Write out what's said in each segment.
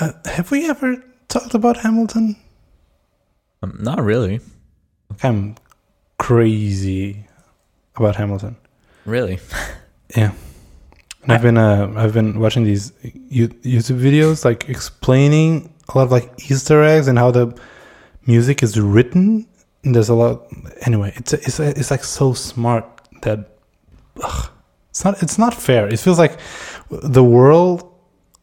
Uh, have we ever talked about Hamilton? Um, not really. I'm crazy about Hamilton. Really. Yeah. And I've been uh, I've been watching these YouTube videos like explaining a lot of like Easter eggs and how the music is written. And there's a lot. Anyway, it's it's it's like so smart that ugh, it's not it's not fair. It feels like the world,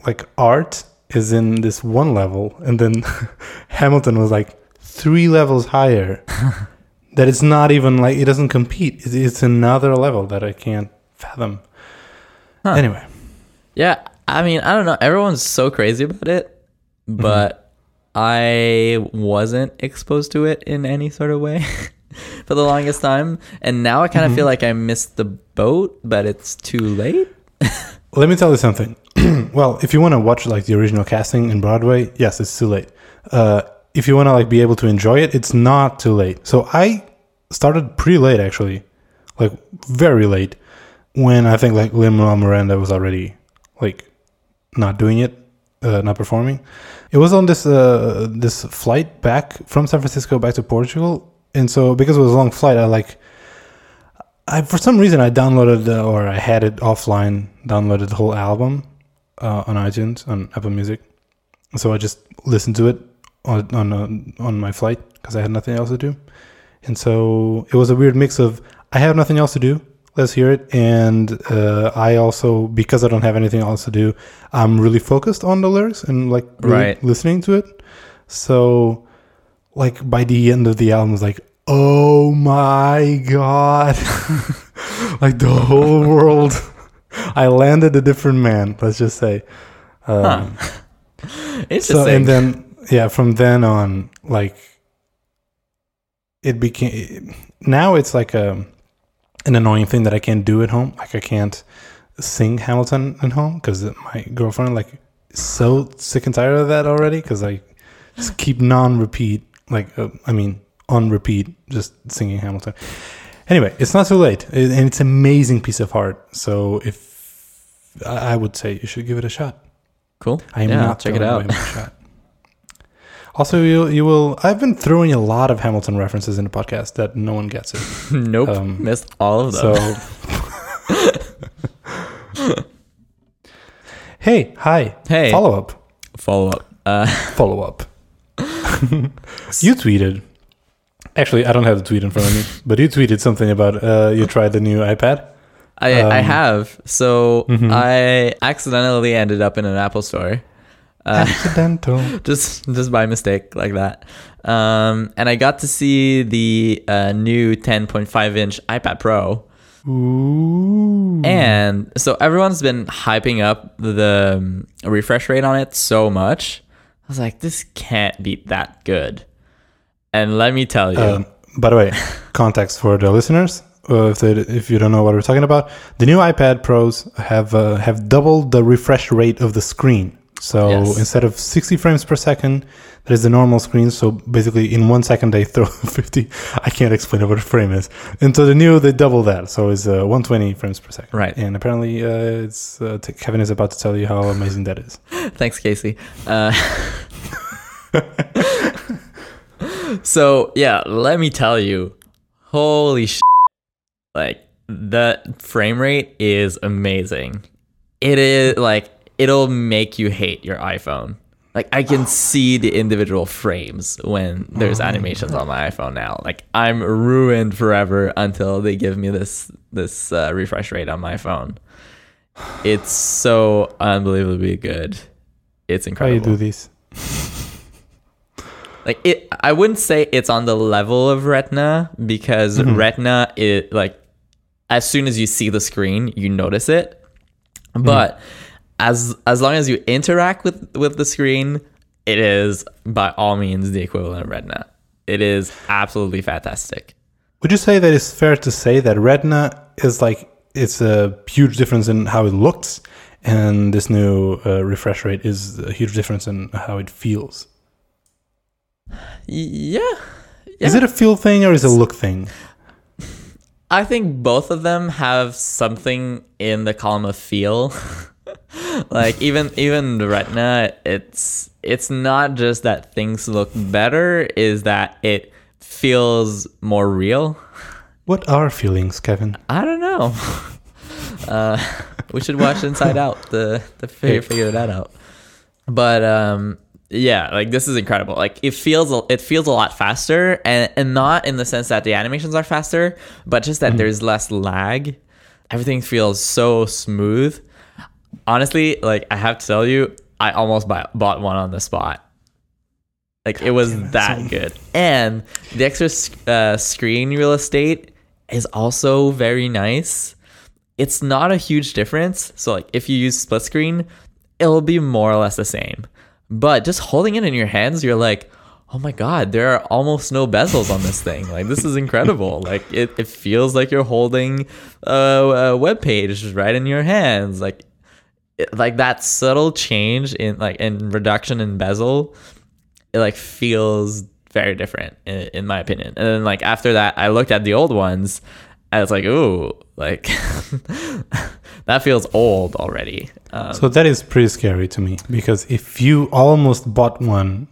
like art, is in this one level, and then Hamilton was like three levels higher. that it's not even like it doesn't compete. It's, it's another level that I can't fathom. Huh. Anyway, Yeah, I mean, I don't know. Everyone's so crazy about it, mm-hmm. but I wasn't exposed to it in any sort of way for the longest time. And now I kind of mm-hmm. feel like I missed the boat, but it's too late. let me tell you something. well, if you want to watch like the original casting in Broadway, yes, it's too late. Uh, if you want to like be able to enjoy it, it's not too late. So I started pretty late actually, like very late, when I think like Lin Miranda was already like not doing it, uh, not performing. It was on this uh, this flight back from San Francisco back to Portugal, and so because it was a long flight, I like I for some reason I downloaded uh, or I had it offline, downloaded the whole album uh, on iTunes on Apple Music. So I just listened to it on on uh, on my flight because I had nothing else to do, and so it was a weird mix of I have nothing else to do. Let's hear it, and uh, I also because I don't have anything else to do, I'm really focused on the lyrics and like really Right. listening to it. So, like by the end of the album, it's like, oh my god, like the whole world. I landed a different man. Let's just say. Um, Interesting. so and then yeah, from then on, like it became. Now it's like a an annoying thing that I can't do at home. Like I can't sing Hamilton at home because my girlfriend like is so sick and tired of that already. Because I just keep non-repeat, like uh, I mean on repeat, just singing Hamilton. Anyway, it's not too late, and it's an amazing piece of art. So if I would say you should give it a shot. cool. I am yeah, not check it out. away my shot. Also, you you will. I've been throwing a lot of Hamilton references in the podcast that no one gets it. nope, Um, missed all of them. So, hey, hi, hey, follow up, follow up. Uh, follow up. you tweeted. Actually, I don't have the tweet in front of me, but you tweeted something about uh, you tried the new iPad. I, I Um, have. So Mhm. I accidentally ended up in an Apple store. Uh, Accidental. just just by mistake like that. Um, and I got to see the uh, new 10.5 inch iPad Pro. Ooh. And so everyone's been hyping up the um, refresh rate on it so much. I was like, this can't be that good. And let me tell you, Um, by the way, context for the listeners, uh, if they, if you don't know what we're talking about, the new iPad Pros have uh, have doubled the refresh rate of the screen. So Yes. instead of 60 frames per second, that is the normal screen. So basically, in one second they throw 50. I can't explain what a frame is. And so the new they double that, so it's uh, 120 frames per second. Right. And apparently, uh, it's uh, t- Kevin is about to tell you how amazing that is. Thanks, Casey. Uh, so yeah, let me tell you, holy sh! Like the frame rate is amazing. It is like it'll make you hate your iPhone. Like I can see the individual frames when there's animations on my iPhone now. Like I'm ruined forever until they give me this this uh, refresh rate on my phone. It's so unbelievably good. It's incredible. How incredible you do these? like it i wouldn't say it's on the level of retina because Mm-hmm. retina it like as soon as you see the screen you notice it Mm-hmm. but as as long as you interact with with the screen it is by all means the equivalent of retina it is absolutely fantastic Would you say that it's fair to say that Retina is like it's a huge difference in how it looks, and this new uh, refresh rate is a huge difference in how it feels? Y- yeah Is it a feel thing or is it a look thing? I think both of them have something in the column of feel like even even the Retina, it's it's not just that things look better, is that it feels more real. What are feelings, Kevin? I don't know. Uh, we should watch Inside Out to to figure, figure that out. But um, yeah, like this is incredible. Like it feels a- it feels a lot faster, and and not in the sense that the animations are faster, but just that there's less lag. Everything feels so smooth. Honestly, like I have to tell you, I almost buy, bought one on the spot. Like it was it, that so- good, and the extra sc- uh, screen real estate is also very nice. It's not a huge difference. So like if you use split screen, it'll be more or less the same. But just holding it in your hands, you're like, oh my god, there are almost no bezels on this thing. Like this is incredible. like it, it feels like you're holding a, a web page right in your hands. Like it, like that subtle change in like in reduction in bezel, it like feels very different in, in my opinion. And then like after that, I looked at the old ones. I was like, ooh, like that feels old already. Um, So that is pretty scary to me because if you almost bought one,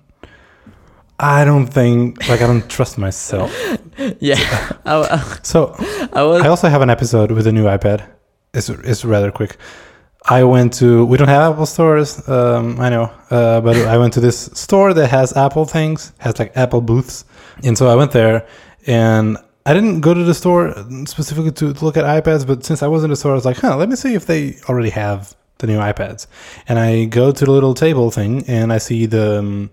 I don't think like I don't trust myself. yeah, I, So I was I also have an episode with a new iPad. It's it's rather quick. I went to we don't have Apple stores, um, I know, uh, but I went to this store that has Apple things, has like Apple booths, and so I went there, and I didn't go to the store specifically to look at iPads, but since I was in the store, I was like, huh, let me see if they already have the new iPads, and I go to the little table thing, and I see the um,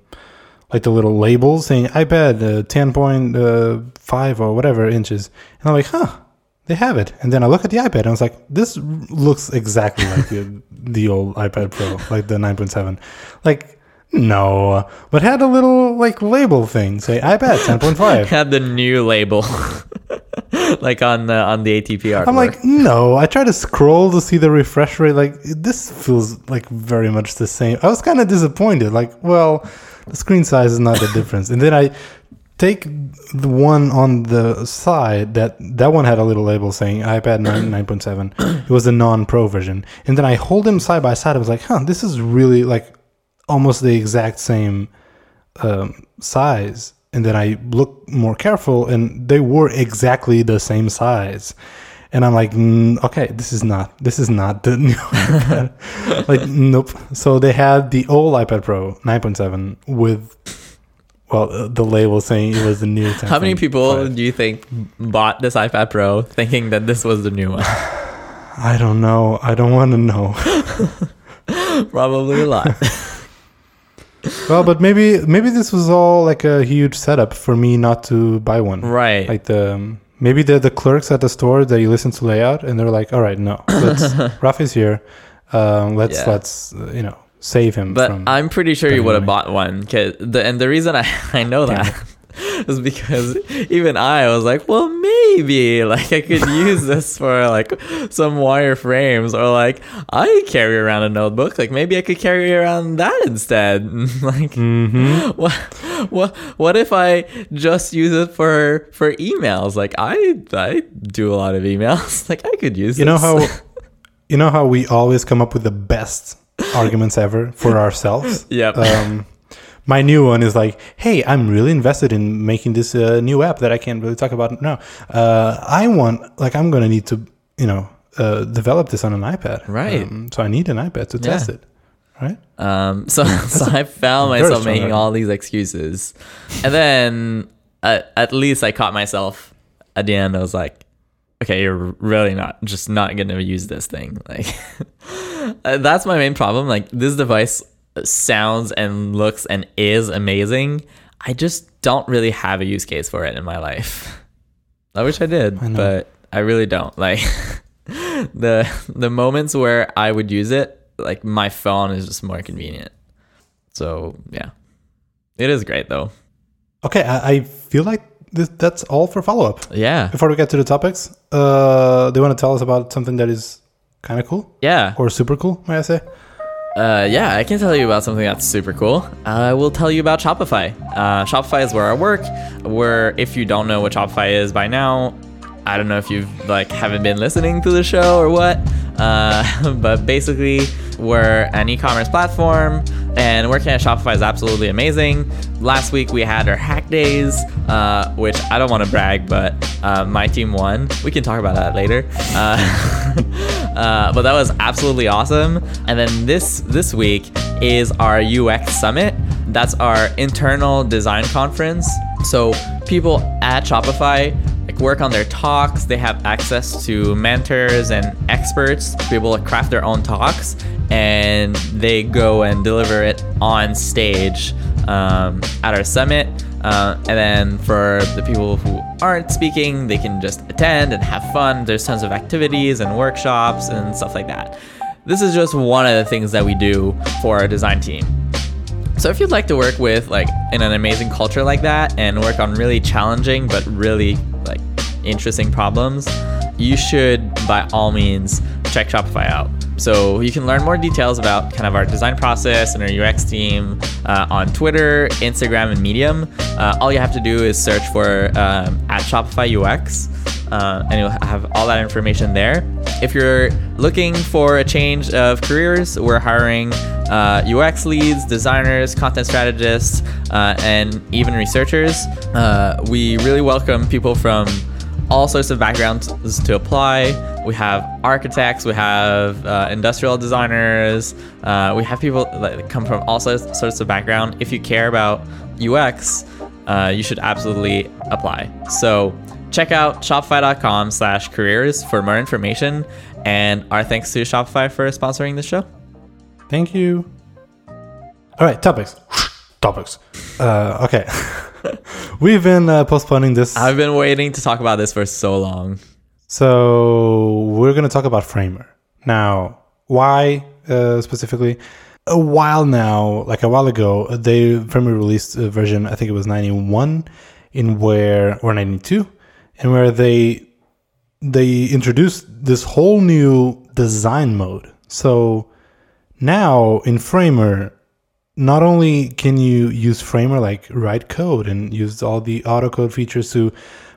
like the little label saying iPad uh, 10.5 or whatever inches. And I'm like, huh, they have it. And then I look at the iPad and I was like, this looks exactly like the, the old iPad Pro, like the 9.7. Like, no, but had a little like label thing say iPad 10.5. had the new label, like on the on the ATP artwork. I'm like, no. I try to scroll to see the refresh rate. Like, this feels like very much the same. I was kind of disappointed. Like, well, the screen size is not the difference. And then I take the one on the side that that one had a little label saying iPad 9, 9.7. It was the non-pro version. And then I hold them side by side. I was like, huh, this is really like almost the exact same um, size. And then I look more careful, and they were exactly the same size. And I'm like, mm, okay, this is not, this is not the new iPad. like, nope. So they had the old iPad Pro 9.7 with, well, uh, the label saying it was the new. How many 10.5. people do you think bought this iPad Pro thinking that this was the new one? I don't know. I don't want to know. Probably a lot. Well, but maybe maybe this was all like a huge setup for me not to buy one. right. Like the um, maybe the the clerks at the store that you listen to layout and they're like, all right, no, let's Raf is here. Um, let's Yeah. let's uh, you know save him. But I'm pretty sure you would have bought one. 'cause the, and the reason I, I know that is because even I was like, well, maybe like I could use this for like some wireframes or like I carry around a notebook. Like maybe I could carry around that instead. like hmm what, what what if I just use it for for emails? Like I I do a lot of emails. Like I could use You know this. how you know how we always come up with the best arguments ever for ourselves. Yep. Um, my new one is like, hey, I'm really invested in making this uh, new app that I can't really talk about now. Uh, I want, like, I'm gonna need to, you know, uh, develop this on an iPad. Right. Um, so I need an iPad to Yeah. test it. Right. Um, so, so I found myself making all these excuses, and then at, at least I caught myself at the end. I was like, "Okay, you're really not just not gonna use this thing." Like, uh, that's my main problem. Like, this device sounds and looks and is amazing. I just don't really have a use case for it in my life. I wish I did, I but I really don't. Like, the the moments where I would use it, like my phone is just more convenient. So yeah, it is great though. Okay. I, I feel like this, that's all for follow up. Yeah, Before we get to the topics, uh, do you want to tell us about something that is kind of cool yeah, or super cool? May I say? Uh, yeah. I can tell you about something that's super cool. I will tell you about Shopify. Uh, Shopify is where I work. Where if you don't know what Shopify is by now, I don't know if you've like haven't been listening to the show or what. Uh, but basically, we're an e-commerce platform, and working at Shopify is absolutely amazing. Last week we had our hack days, uh, which I don't want to brag, but uh, my team won. We can talk about that later. Uh, uh, but that was absolutely awesome. And then this this week is our UX summit. That's our internal design conference. So people at Shopify like work on their talks. They have access to mentors and experts to be able to craft their own talks, and they go and deliver it on stage um, at our summit. Uh, and then for the people who aren't speaking, they can just attend and have fun. There's tons of activities and workshops and stuff like that. This is just one of the things that we do for our design team. So if you'd like to work with like in an amazing culture like that and work on really challenging but really like interesting problems, you should by all means check Shopify out. So you can learn more details about kind of our design process and our UX team uh, on Twitter, Instagram, and Medium. Uh, all you have to do is search for um, at Shopify UX, uh, and you'll have all that information there. If you're looking for a change of careers, we're hiring uh, UX leads, designers, content strategists, uh, and even researchers. Uh, we really welcome people from all sorts of backgrounds to apply. We have architects, we have uh, industrial designers, uh, we have people that come from all sorts of background. If you care about UX, uh, you should absolutely apply. So check out shopify.com slash careers for more information. And our thanks to Shopify for sponsoring the show. Thank you. All right, topics. topics. Uh, okay. We've been uh, postponing this. I've been waiting to talk about this for so long. So we're going to talk about Framer. Now, why uh, specifically? A while now, like a while ago, they Framer released a version, I think it was 91, in where, or 92, and where they they introduced this whole new design mode. So now in Framer, not only can you use Framer like write code and use all the autocode features to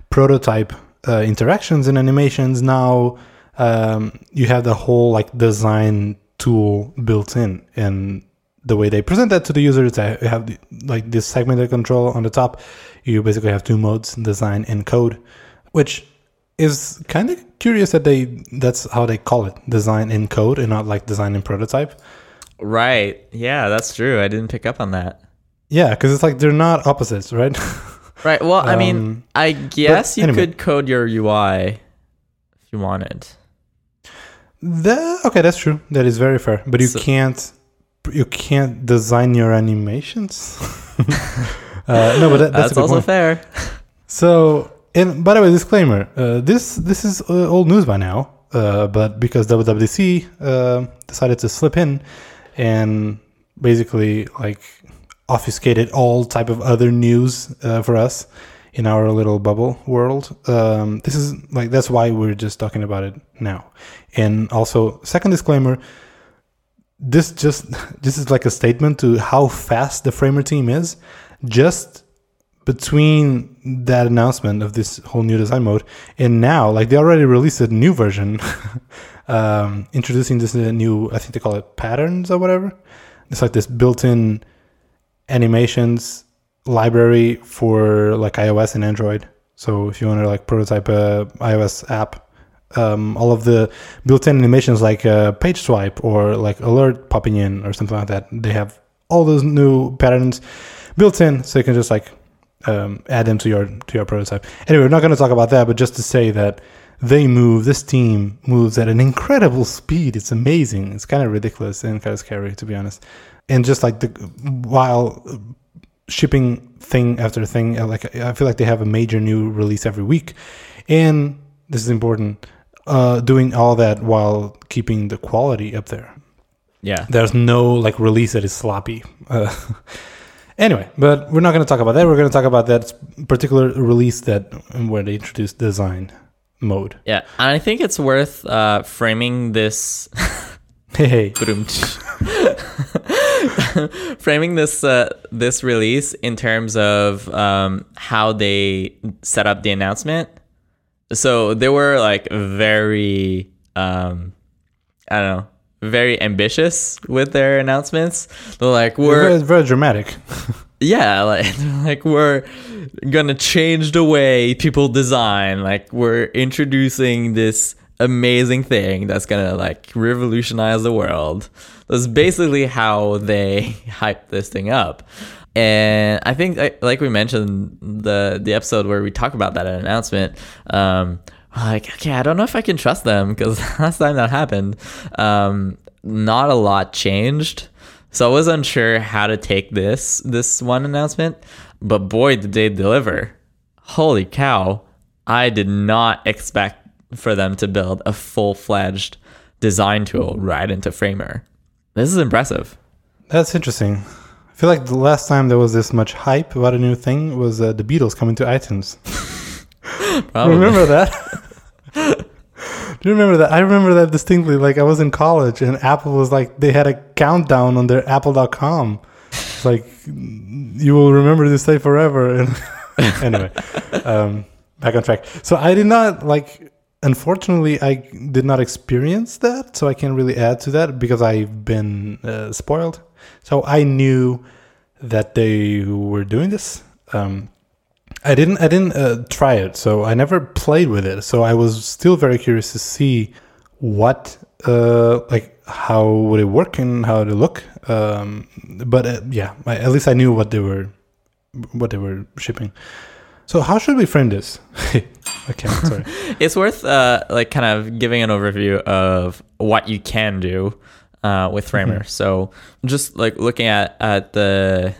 prototype uh, interactions and animations, now um, you have the whole like design tool built in. And the way they present that to the users they have the, like this segmented control on the top. You basically have two modes design and code which is kind of curious that they that's how they call it design and code and not like design and prototype Right. Yeah, that's true. I didn't pick up on that. yeah because it's like they're not opposites right Right. Well, I mean, Um, I guess you anyway. could code your UI if you wanted. The, okay, that's true. That is very fair. But you So- can't you can't design your animations. uh, no, but that, that's, That's, also point. fair. So, and by the way, disclaimer: uh, this this is uh, old news by now. Uh, but because WWDC uh, decided to slip in and basically like obfuscated all type of other news uh, for us in our little bubble world. Um, this is like that's why we're just talking about it now. And also, second disclaimer: this just this is like a statement to how fast the Framer team is. Just between that announcement of this whole new design mode and now, like they already released a new version, um, introducing this new, I think they call it patterns or whatever. It's like this built-in animations library for like iOS and Android. So if you want to like prototype a iOS app, um, all of the built-in animations like uh, page swipe or like alert popping in or something like that, they have all those new patterns built in, so you can just like um, add them to your to your prototype. Anyway, we're not going to talk about that, but just to say that they move. This team moves at an incredible speed. It's amazing. It's kind of ridiculous and kind of scary, to be honest. And just like the while shipping thing after thing, uh, like I feel like they have a major new release every week, and this is important. Uh, doing all that while keeping the quality up there. Yeah. There's no like release that is sloppy. Uh, anyway, but we're not going to talk about that. We're going to talk about that particular release that where they introduced design mode. Yeah. And I think it's worth uh, framing this Hey, framing this uh, this release in terms of um, how they set up the announcement. So they were like very um, I don't know, very ambitious with their announcements. They're like, we're very, very dramatic. yeah, like like we're gonna change the way people design. Like we're introducing this amazing thing that's gonna like revolutionize the world. That's basically how they hype this thing up. And I think, like- we mentioned the the episode where we talk about that announcement, um, like okay, I don't know if I can trust them because last time that happened, um, not a lot changed. So I was unsure how to take this this one announcement, but boy did they deliver. Holy cow. I did not expect for them to build a full-fledged design tool right into Framer. This is impressive. That's interesting. I feel like the last time there was this much hype about a new thing was uh, the Beatles coming to iTunes. Remember that? Do you remember that? I remember that distinctly. Like I was in college and Apple was like they had a countdown on their apple.com. It's like you will remember this day forever. And anyway, um, back on track. So I did not like. Unfortunately, I did not experience that, so I can't really add to that because I've been uh, spoiled. So I knew that they were doing this. Um, I didn't I didn't uh, try it, so I never played with it. So I was still very curious to see what uh, like how would it work and how would it look. Um, but uh, yeah, I, at least I knew what they were what they were shipping. So how should we frame this? okay, sorry. it's worth uh, like kind of giving an overview of what you can do uh, with Framer. So just like looking at at the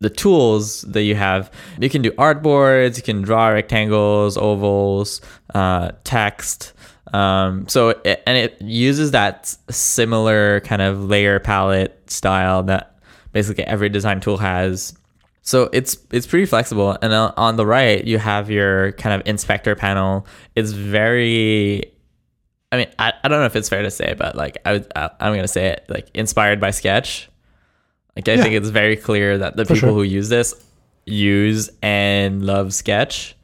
the tools that you have, you can do artboards, you can draw rectangles, ovals, uh, text. Um, so it, and it uses that similar kind of layer palette style that basically every design tool has. So it's it's pretty flexible, and on the right you have your kind of inspector panel. It's very, I mean, I, I don't know if it's fair to say, but like I I, I'm gonna say it like inspired by Sketch. Like I Yeah. think it's very clear that the For people sure. who use this use and love Sketch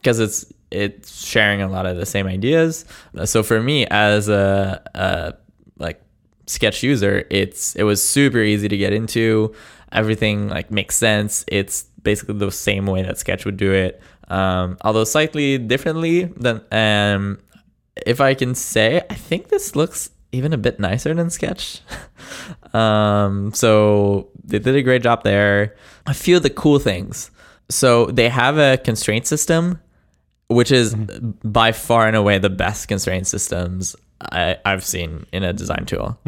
because it's it's sharing a lot of the same ideas. Uh, So for me as a, a like sketch user, it's it was super easy to get into. Everything like makes sense. It's basically the same way that Sketch would do it, um, although slightly differently than. Um, if I can say, I think this looks even a bit nicer than Sketch. um, so they did a great job there. A few of the cool things. So they have a constraint system, which is by far and away the best constraint systems I, I've seen in a design tool.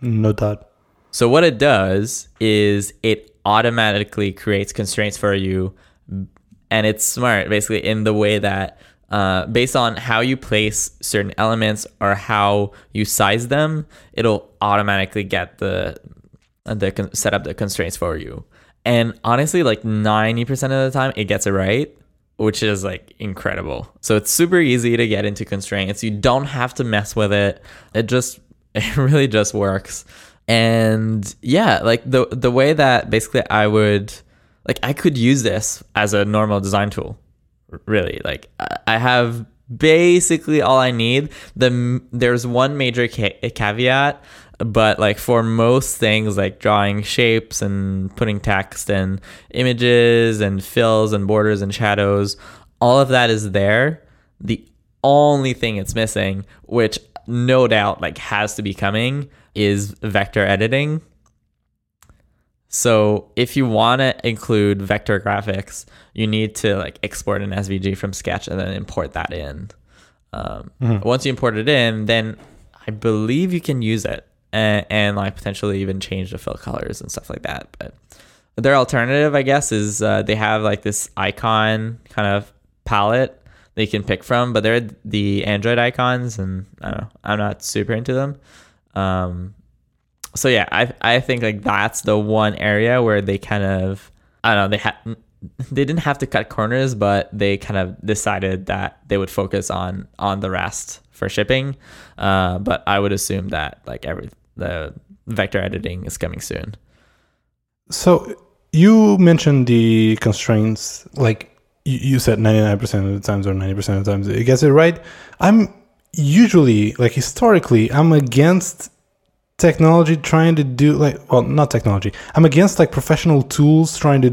No doubt. So what it does is it automatically creates constraints for you, and it's smart basically in the way that uh, based on how you place certain elements or how you size them, it'll automatically get the the set up the constraints for you. And honestly, like ninety percent of the time, it gets it right, which is like incredible. So it's super easy to get into constraints. You don't have to mess with it. It just it really just works. And yeah, like the the way that basically I would like I could use this as a normal design tool. Really, like I- I have basically all I need. The there's one major ca- caveat, but like for most things like drawing shapes and putting text and images and fills and borders and shadows, all of that is there. The only thing it's missing, which no doubt like has to be coming, is vector editing. So if you want to include vector graphics, you need to like export an SVG from Sketch and then import that in. Um, Once you import it in, then I believe you can use it and, and like potentially even change the fill colors and stuff like that. But their alternative, I guess, is uh, they have like this icon kind of palette that you can pick from, but they're the Android icons, and I don't know, I'm not super into them. Um, so yeah, I I think like that's the one area where they kind of I don't know they had they didn't have to cut corners, but they kind of decided that they would focus on on the rest for shipping. Uh, but I would assume that like every the vector editing is coming soon. So you mentioned the constraints, like you, said 99% of the times or 90% of the times it gets it right. I'm usually, like historically, I'm against technology trying to do like well not technology i'm against like professional tools trying to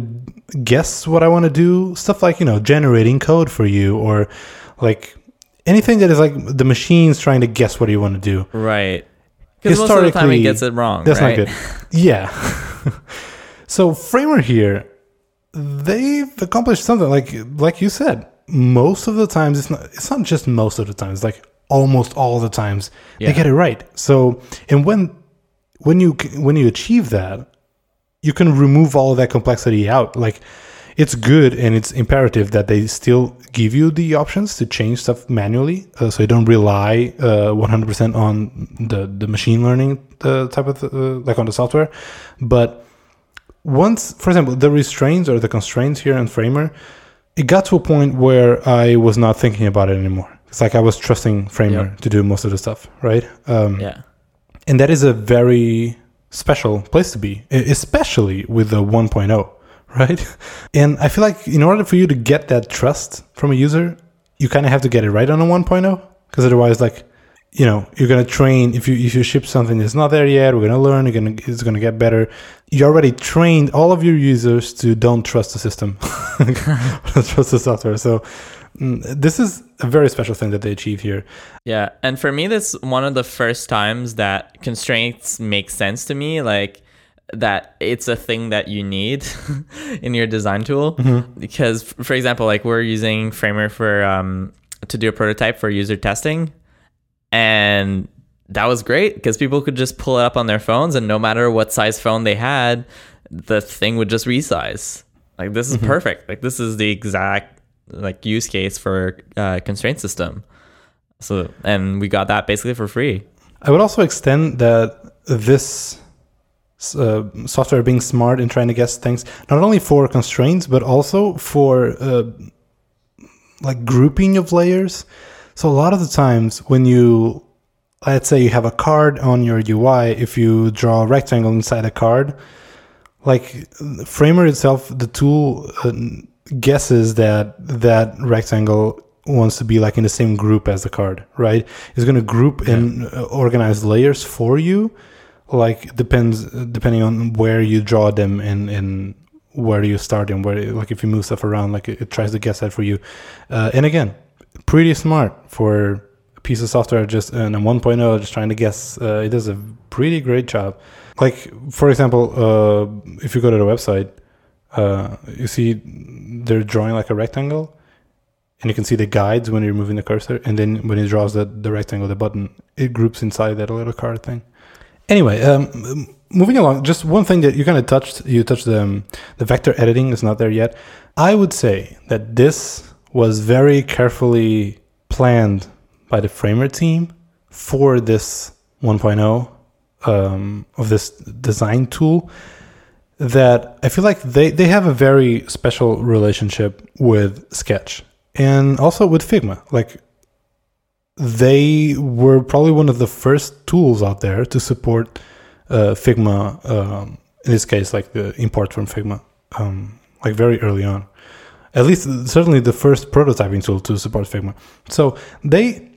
guess what i want to do stuff like you know generating code for you or like anything that is like the machines trying to guess what you want to do Right. Because most of the time it Historically, gets it wrong. that's right? not good yeah so framer here they've accomplished something like like you said most of the times it's not it's not just most of the times like almost all the times Yeah. they get it right so and when when you when you achieve that you can remove all of that complexity out like it's good and it's imperative that they still give you the options to change stuff manually uh, so you don't rely uh, 100% on the the machine learning uh, type of uh, like on the software but once for example the restraints or the constraints here in framer it got to a point where i was not thinking about it anymore it's like i was trusting framer Yep. to do most of the stuff right um, Yeah. And that is a very special place to be especially with the 1.0 right? And i feel like in order for you to get that trust from a user you kind of have to get it right on a 1.0 because otherwise like you know you're gonna train if you if you ship something that's not there yet we're gonna learn you're gonna it's gonna get better. You already trained all of your users to don't trust the system. Trust the software. So Mm, this is a very special thing that they achieve here Yeah, and for me, this is one of the first times that constraints make sense to me. Like that, it's a thing that you need in your design tool. Mm-hmm. Because, for example, like we're using Framer for um, to do a prototype for user testing, and that was great because people could just pull it up on their phones, and no matter what size phone they had, the thing would just resize. Like this is mm-hmm. perfect. Like this is the exact like use case for uh, constraint system. So and we got that basically for free. I would also extend that this uh, software being smart and trying to guess things not only for constraints but also for uh, like grouping of layers. So a lot of the times when you let's say you have a card on your UI, if you draw a rectangle inside a card, like Framer itself, the tool uh, guesses that that rectangle wants to be like in the same group as the card, right? It's going to group and uh, organize layers for you. Like depends depending on where you draw them and and where you start and where like if you move stuff around, like it, it tries to guess that for you. Uh, and again, pretty smart for a piece of software just and a 1.0 just trying to guess. Uh, it does a pretty great job. Like for example, uh, if you go to the website, uh, you see they're drawing like a rectangle, and you can see the guides when you're moving the cursor, and then when it draws the, the rectangle, the button, it groups inside that little card thing. Anyway, um, moving along, just one thing that you kind of touched, you touched the, um, the vector editing is not there yet. I would say that this was very carefully planned by the Framer team for this 1.0 um, of this design tool that I feel like they, they have a very special relationship with Sketch and also with Figma. Like they were probably one of the first tools out there to support uh, Figma. Um, in this case, like the import from Figma, um, like very early on. At least, certainly the first prototyping tool to support Figma. So they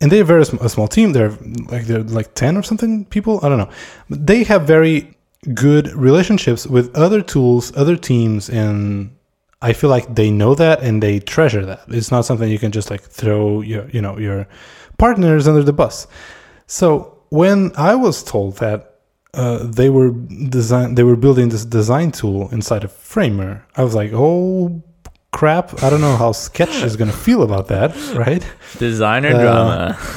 and they're very a small team. They're like they're like ten or something people. I don't know. They have very good relationships with other tools, other teams, and I feel like they know that and they treasure that. It's not something you can just like throw your you know your partners under the bus. So when I was told that uh, they were design they were building this design tool inside of Framer, I was like, oh crap! I don't know how Sketch is gonna feel about that, right? Designer Uh, drama.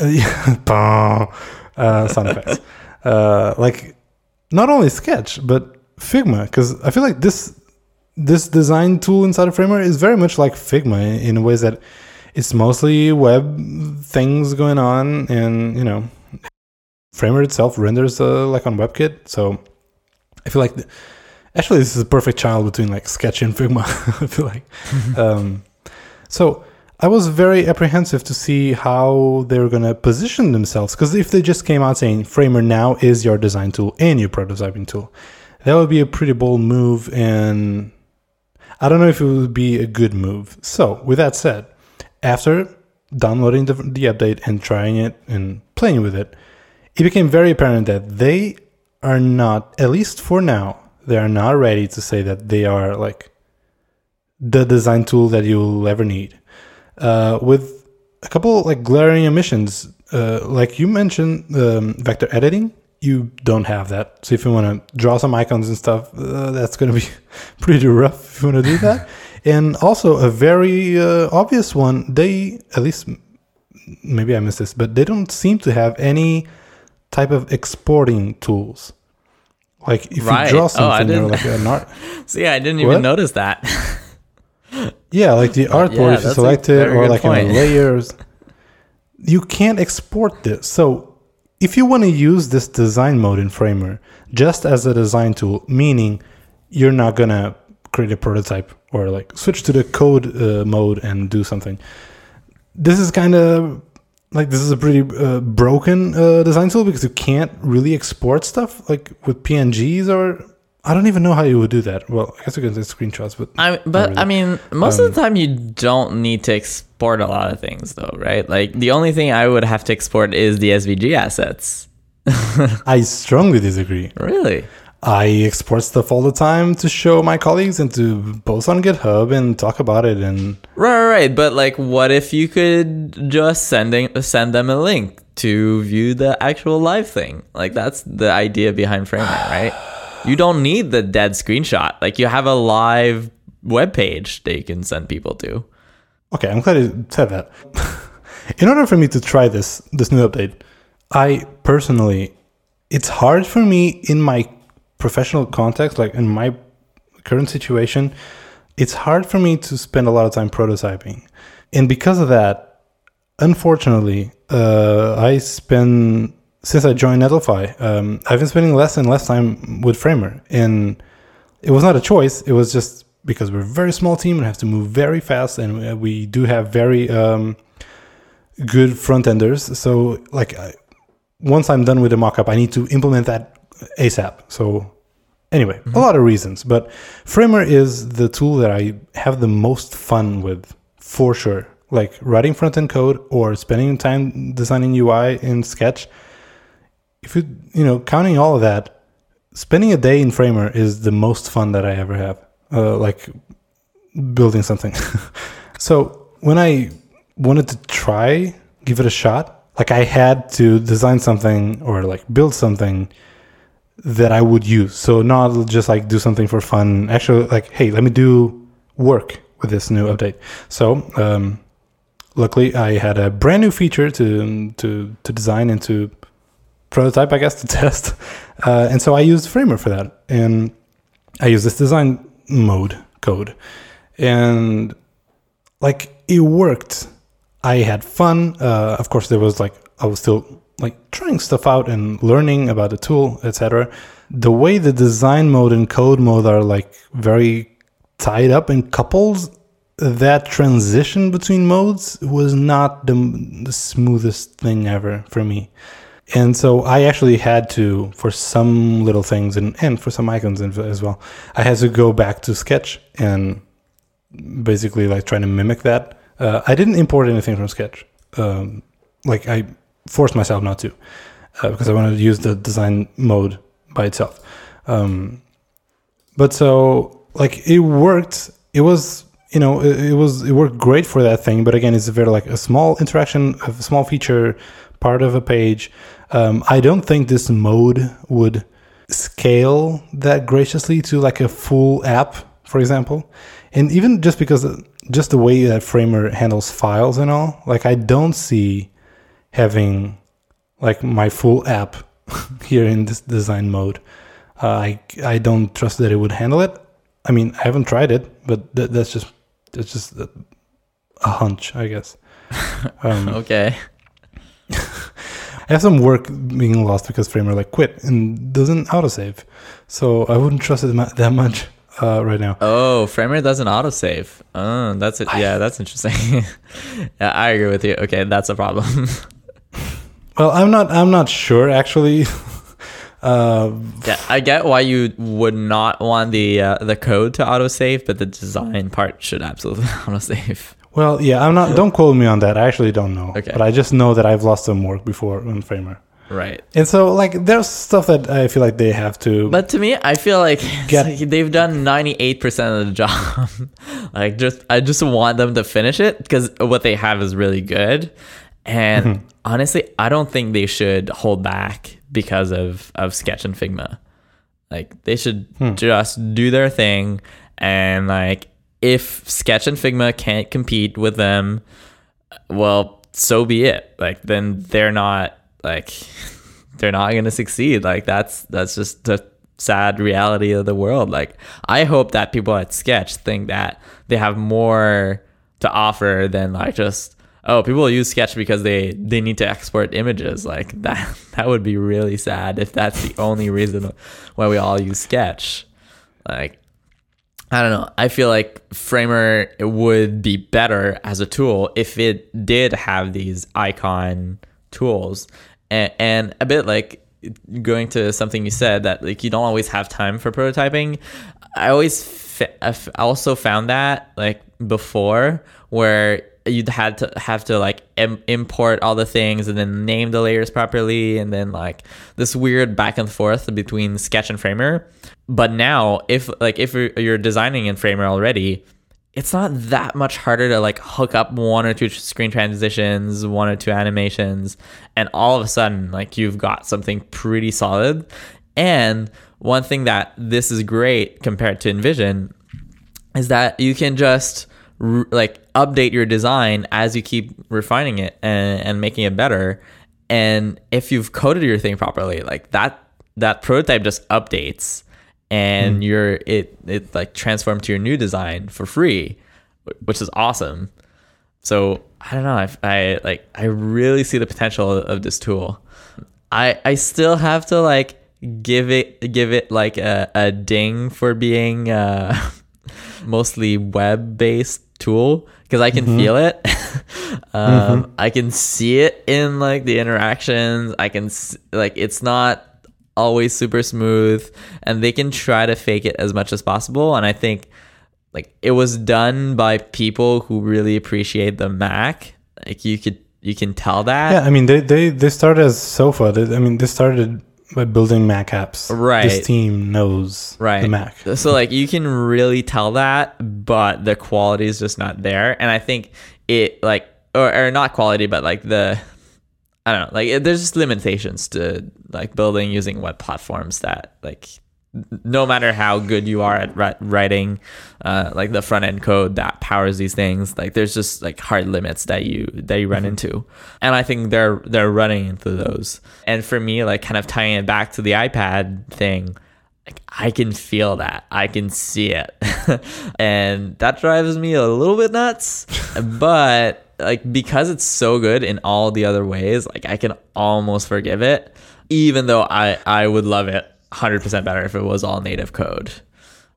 Yeah, uh, sound effects. Uh, like not only Sketch but Figma, because I feel like this this design tool inside of Framer is very much like Figma in, in ways that it's mostly web things going on, and you know, Framer itself renders uh, like on WebKit. So I feel like actually this is a perfect child between like Sketch and Figma. I feel like. um, so I was very apprehensive to see how they're going to position themselves because if they just came out saying Framer now is your design tool and your prototyping tool, that would be a pretty bold move, and I don't know if it would be a good move. So with that said, after downloading the, the update and trying it and playing with it, it became very apparent that they are not, at least for now, they are not ready to say that they are like the design tool that you'll ever need. Uh, with a couple like glaring omissions, uh, like you mentioned, um, vector editing, you don't have that. So if you want to draw some icons and stuff, uh, that's going to be pretty rough if you want to do that. and also a very uh, obvious one, they at least maybe I missed this, but they don't seem to have any type of exporting tools. Like if Right. you draw Oh, something, or didn't- like an art, See, I didn't What? even notice that. Yeah, like the artboard, yeah, if you that's select it, or like in point. the layers, you can't export this. So if you want to use this design mode in Framer just as a design tool, meaning you're not gonna create a prototype or like switch to the code uh, mode and do something. This is kind of like this is a pretty uh, broken uh, design tool because you can't really export stuff like with PNGs or I don't even know how you would do that. Well, I guess you can take screenshots, but I, but really. I mean, most Um, of the time you don't need to export a lot of things, though, right? Like the only thing I would have to export is the SVG assets. I strongly disagree. Really? I export stuff all the time to show my colleagues and to post on GitHub and talk about it. And Right, right, right. But like, what if you could just sending send them a link to view the actual live thing? Like that's the idea behind Framer, right? You don't need the dead screenshot. Like you have a live web page that you can send people to. okay, I'm glad you said that. In order for me to try this this new update, I personally, it's hard for me in my professional context, like in my current situation, it's hard for me to spend a lot of time prototyping, and because of that, unfortunately, uh, I spend since I joined Netlify, um, I've been spending less and less time with Framer, and it was not a choice. It was just because we're a very small team and have to move very fast, and we do have very um, good front enders. So, like, I, once I'm done with the mockup, I need to implement that ASAP. So, anyway, a lot of reasons, but Framer is the tool that I have the most fun with for sure. Like writing front end code or spending time designing UI in Sketch. If you you know counting all of that, spending a day in Framer is the most fun that I ever have. Uh, like building something. so when I wanted to try, give it a shot, like I had to design something or like build something that I would use. So not just like do something for fun. Actually, like, hey, let me do work with this new update. So um, luckily, I had a brand new feature to to to design and to prototype, I guess, to test. Uh, and so I used Framer for that, and I used this design mode code, and like it worked. I had fun. Uh, of course, there was like I was still like trying stuff out and learning about the tool, etc. The way the design mode and code mode are like very tied up in couples, that transition between modes was not the, the smoothest thing ever for me. And so I actually had to, for some little things and, and for some icons as well, I had to go back to Sketch and basically like trying to mimic that. Uh, I didn't import anything from Sketch. Um, like I forced myself not to uh, because I wanted to use the design mode by itself. Um, but so like it worked. It was you know it, it was it worked great for that thing. But again, it's very like a small interaction, a small feature, part of a page. Um, I don't think this mode would scale that graciously to like a full app, for example. And even just because just the way that Framer handles files and all, like I don't see having like my full app here in this design mode. Uh, I I don't trust that it would handle it. I mean, I haven't tried it, but th- that's just that's just a, a hunch, I guess. Um, Okay. I have some work being lost because Framer like quit and doesn't autosave, so I wouldn't trust it that much uh, right now. Oh, Framer doesn't autosave. Oh, that's it. Yeah, that's interesting. yeah, I agree with you. Okay, that's a problem. Well, I'm not I'm not sure actually. uh, yeah, I get why you would not want the uh, the code to autosave, but the design part should absolutely autosave. Well, yeah, I'm not. Don't quote me on that. I actually don't know. Okay. But I just know that I've lost some work before on Framer. Right. And so like there's stuff that I feel like they have to But to me, I feel like, Get- like they've done 98% of the job. like just I just want them to finish it because what they have is really good. And Mm-hmm. honestly, I don't think they should hold back because of of Sketch and Figma. Like they should Hmm. just do their thing and like if Sketch and Figma can't compete with them, well, so be it. Like then they're not like they're not going to succeed. Like that's that's just the sad reality of the world. Like I hope that people at Sketch think that they have more to offer than like just oh people use Sketch because they they need to export images. Like that that would be really sad if that's the only reason why we all use Sketch. Like I don't know. I feel like Framer would be better as a tool if it did have these icon tools, and, and a bit like going to something you said that like you don't always have time for prototyping. I always f- I've also found that like before where you'd had to have to like Im- import all the things and then name the layers properly and then like this weird back and forth between sketch and framer but now if like if you're designing in framer already it's not that much harder to like hook up one or two screen transitions one or two animations and all of a sudden like you've got something pretty solid. And one thing that this is great compared to InVision is that you can just like update your design as you keep refining it and, and making it better. And if you've coded your thing properly like that that prototype just updates and you're it it like transformed to your new design for free which is awesome. So i don't know I, I like i really see the potential of this tool. I i still have to like give it give it like a, a ding for being uh mostly web based tool because I can feel it. um, I can see it in like the interactions. I can like it's not always super smooth, and they can try to fake it as much as possible. And I think like it was done by people who really appreciate the Mac. Like you could you can tell that. Yeah, I mean they they they started as Sofa. They, I mean they started by building Mac apps. Right. This team knows right the Mac. so like you can really tell that but the quality is just not there and i think it like or, or not quality but like the i don't know like there's just limitations to like building using web platforms that like no matter how good you are at writing uh, like the front end code that powers these things like there's just like hard limits that you that you run into and i think they're they're running into those and for me like kind of tying it back to the ipad thing like I can feel that. I can see it. and that drives me a little bit nuts. but like because it's so good in all the other ways, like I can almost forgive it. Even though I I would love it 100% better if it was all native code.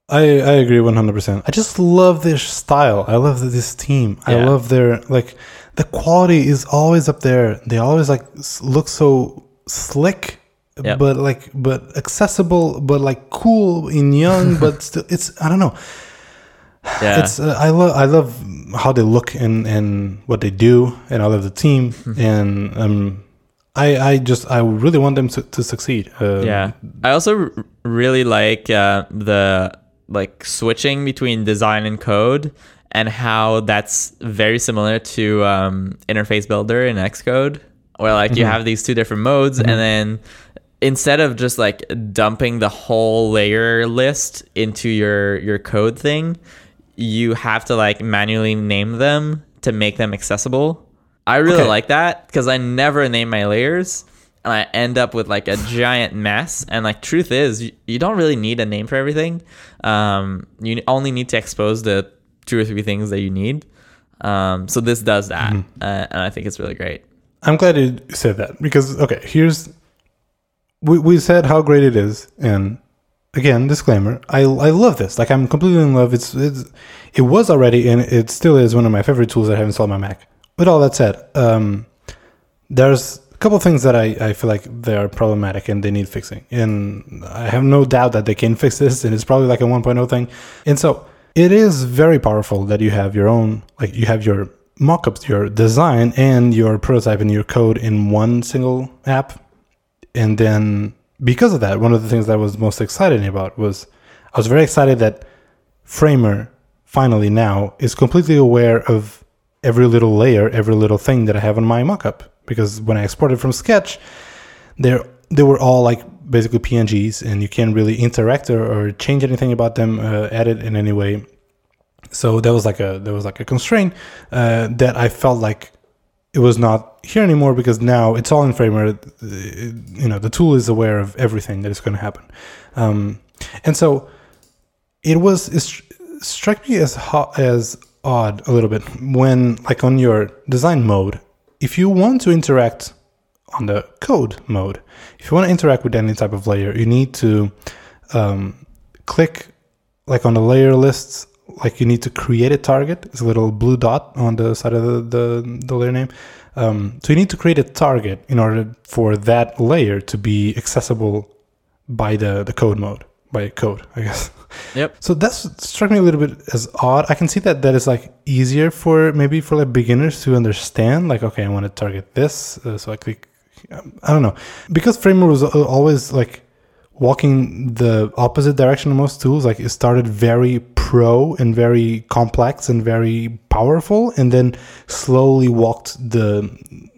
I I agree one hundred percent. I just love their style. I love this team. I love their like the quality is always up there. They always like look so slick, Yep. but like but accessible, but like cool and young. but still, it's I don't know. Yeah. It's uh, I love I love how they look and and what they do, and I love the team. Mm-hmm. and um, I I just I really want them to, to succeed. Uh, yeah i also r- really like uh, the like switching between design and code and how that's very similar to um, interface builder in xcode where like you have these two different modes and then instead of just like dumping the whole layer list into your your code thing you have to like manually name them to make them accessible i really Okay. like that because i never name my layers and I end up with like a giant mess. And like, truth is, you, you don't really need a name for everything. Um, you only need to expose the two or three things that you need. Um, so this does that, Mm-hmm. uh, and I think it's really great. I'm glad you said that because okay, here's we we said how great it is, and again, disclaimer, I I love this. Like I'm completely in love. It's it's it was already and it still is one of my favorite tools that I have installed on my Mac. With all that said, um, there's a couple things that I, I feel like they are problematic and they need fixing. And I have no doubt that they can fix this and it's probably like a 1.0 thing. And so it is very powerful that you have your own, like you have your mockups, your design and your prototype and your code in one single app. And then because of that, one of the things that I was most excited about was I was very excited that Framer finally now is completely aware of every little layer, every little thing that I have on my mockup. Because when I exported from Sketch, they're they were all like basically PNGs, and you can't really interact or, or change anything about them, uh, edit in any way. So that was like a there was like a constraint uh, that I felt like it was not here anymore because now it's all in Framer. You know, the tool is aware of everything that is going to happen, um, and so it was it struck me as ho- as odd a little bit when like on your design mode, if you want to interact on the code mode, if you want to interact with any type of layer, you need to um, click like on the layer lists like you need to create a target. It's a little blue dot on the side of the, the, the layer name. Um, so you need to create a target in order for that layer to be accessible by the, the code mode, by code, I guess. Yep. So that's struck me a little bit as odd. I can see that that is like easier for maybe for like beginners to understand. Like, okay, I want to target this, uh, so I click. um, I don't know because Framer was always like walking the opposite direction of most tools. Like it started very pro and very complex and very powerful, and then slowly walked the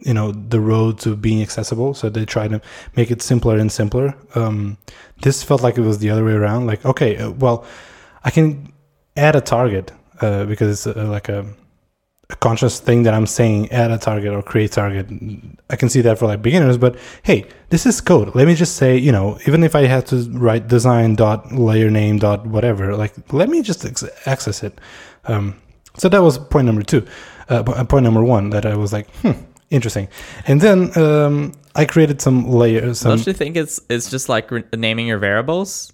you know the road to being accessible. So they tried to make it simpler and simpler. Um, this felt like it was the other way around. Like okay, uh, well, I can add a target uh, because it's uh, like a a conscious thing that I'm saying add a target or create target. I can see that for like beginners, but hey, this is code. Let me just say, you know, even if I had to write design dot layer name dot whatever, like let me just access it. Um, so that was point number two. Uh, point number one that I was like, hmm, interesting. And then um, I created some layers. Some, Don't you think it's it's just like re- naming your variables?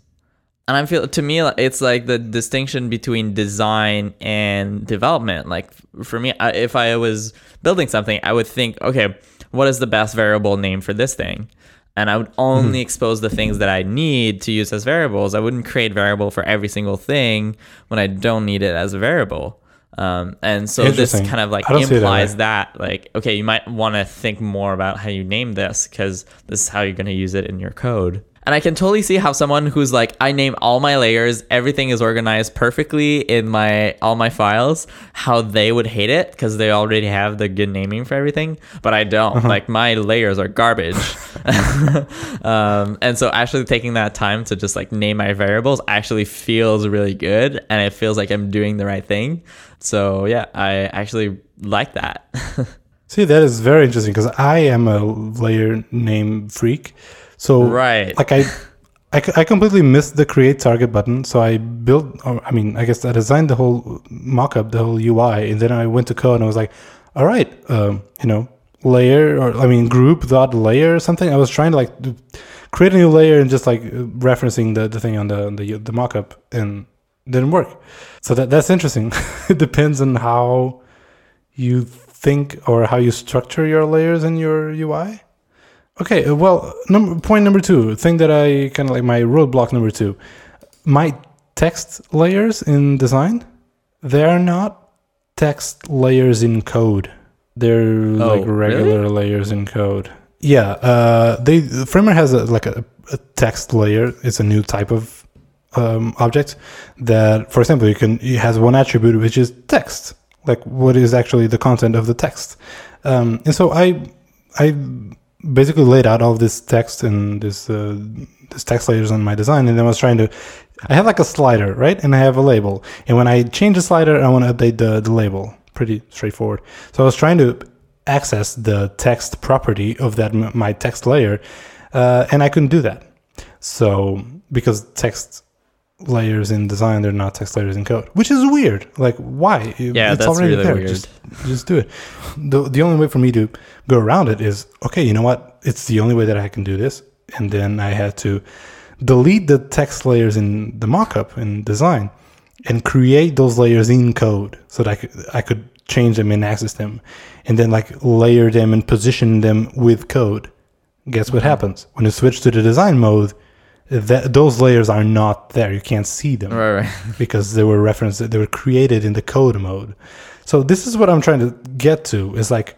And I feel to me it's like the distinction between design and development. Like for me, I, if I was building something, I would think, okay, what is the best variable name for this thing? And I would only expose the things that I need to use as variables. I wouldn't create variable for every single thing when I don't need it as a variable. Um, and so this kind of like I don't see it that implies that like okay you might want to think more about how you name this because this is how you're going to use it in your code. And i can totally see how someone who's like i name all my layers everything is organized perfectly in my all my files how they would hate it because they already have the good naming for everything but i don't. Uh-huh. like my layers are garbage. Um, and so actually taking that time to just like name my variables actually feels really good and it feels like i'm doing the right thing so yeah i actually like that See, that is very interesting because I am a layer name freak. So, Right. like I, I completely missed the create target button. So I built, or, I mean, I guess I designed the whole mockup, the whole UI, and then I went to code and I was like, all right, um, you know, layer or I mean group dot layer or something. I was trying to like create a new layer and just like referencing the, the thing on the the, the mockup and didn't work. So that that's interesting. it depends on how you think or how you structure your layers in your UI. Okay, uh, well, number point number two, thing that I kind of like my roadblock number two, my text layers in design, they are not text layers in code. They're like regular really? layers in code. Yeah, uh, they Framer has a, like a, a text layer. It's a new type of um, object that, for example, you can it has one attribute which is text, like what is actually the content of the text. Um, and so I I basically laid out all this text and this uh, this text layers on my design, and I was trying to. I have like a slider, right, and I have a label, and when I change the slider, I want to update the the label. Pretty straightforward. So I was trying to access the text property of that my text layer, uh, and I couldn't do that. So because text layers in design they're not text layers in code, which is weird. Like why? Yeah, that's really weird. Just just do it. The the only way for me to go around it is okay. You know what? It's the only way that I can do this, and then I had to delete the text layers in the mockup in design and create those layers in code so that I could I could change them and access them, and then like layer them and position them with code. Guess what mm-hmm. happens when you switch to the design mode? That those layers are not there. You can't see them right right because they were referenced they were created in the code mode so this is what i'm trying to get to is like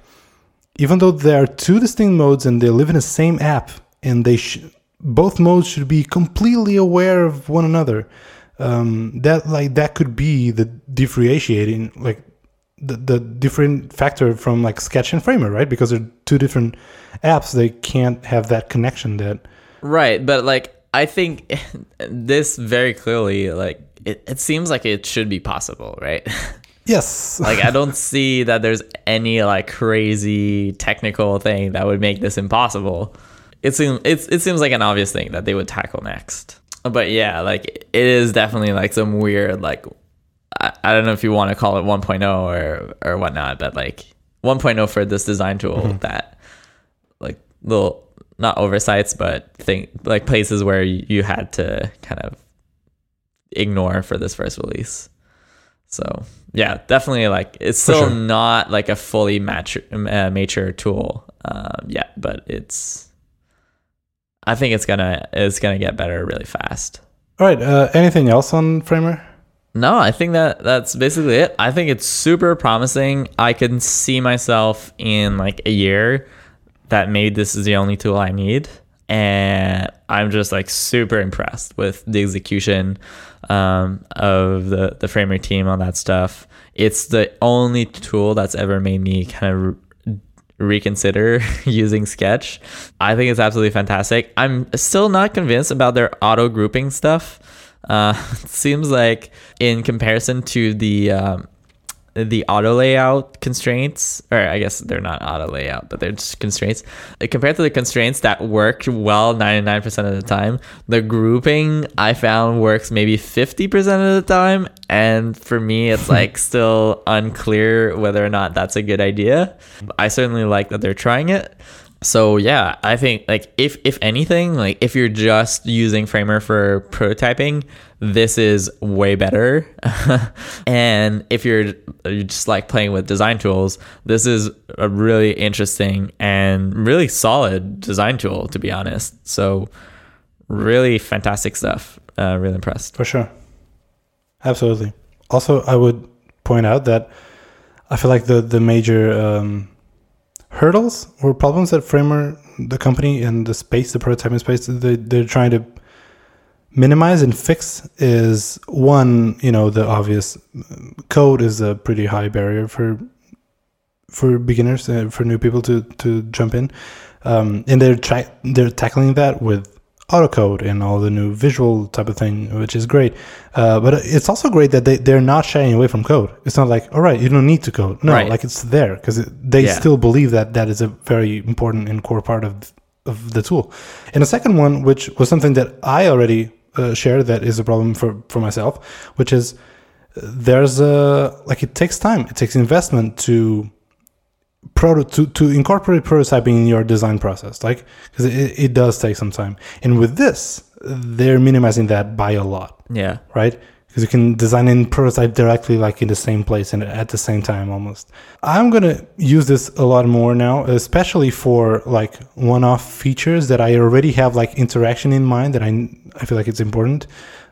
even though there are two distinct modes and they live in the same app and they sh- both modes should be completely aware of one another. Um, that like that could be the differentiating like the, the different factor from like Sketch and Framer, right? Because they're two different apps, they can't have that connection that Right, but like I think this very clearly like it, it seems like it should be possible, right? yes, like I don't see that there's any like crazy technical thing that would make this impossible. It seems it's it seems like an obvious thing that they would tackle next. But yeah, like it is definitely like some weird like I, I don't know if you want to call it 1.0 or or whatnot, but like 1.0 for this design tool mm-hmm. that like little not oversights, but think like places where you, had to kind of ignore for this first release. So yeah, definitely like it's For still sure. not like a fully mature uh, mature tool um, yet, but it's. I think it's gonna it's gonna get better really fast. All right. Uh, anything else on Framer? No, I think that that's basically it. I think it's super promising. I can see myself in like a year that maybe this is the only tool I need. And I'm just like super impressed with the execution um, of the, the Framer team on that stuff. It's the only tool that's ever made me kind of re- reconsider using Sketch. I think it's absolutely fantastic. I'm still not convinced about their auto grouping stuff. Uh, it seems like in comparison to the um, the auto layout constraints, or I guess they're not auto layout, but they're just constraints. Compared to the constraints that worked well 99% of the time, the grouping I found works maybe 50% of the time. And for me, it's like still unclear whether or not that's a good idea. I certainly like that they're trying it. So yeah, I think like if if anything, like if you're just using Framer for prototyping, this is way better. and if you're, you're just like playing with design tools, this is a really interesting and really solid design tool to be honest. So really fantastic stuff. Uh, really impressed. For sure. Absolutely. Also, I would point out that I feel like the the major um, hurdles or problems that Framer, the company, and the space, the prototyping space, they, they're trying to minimize and fix is one, you know, the obvious code is a pretty high barrier for for beginners, uh, for new people to to jump in, um, and they're try- they're tackling that with autocode and all the new visual type of thing, which is great. Uh, but it's also great that they, they're not shying away from code. It's not like, all right, you don't need to code. No, Right. like it's there because they Yeah. still believe that that is a very important and core part of, of the tool. And the second one, which was something that I already uh, shared that is a problem for, for myself, which is uh, there's a, like it takes time, it takes investment to proto to, to incorporate prototyping in your design process like because it, it does take some time. And with this they're minimizing that by a lot. Yeah. right? Because you can design and prototype directly like in the same place and at the same time almost. I'm gonna use this a lot more now especially for like one-off features that i already have like interaction in mind that i, I feel like it's important.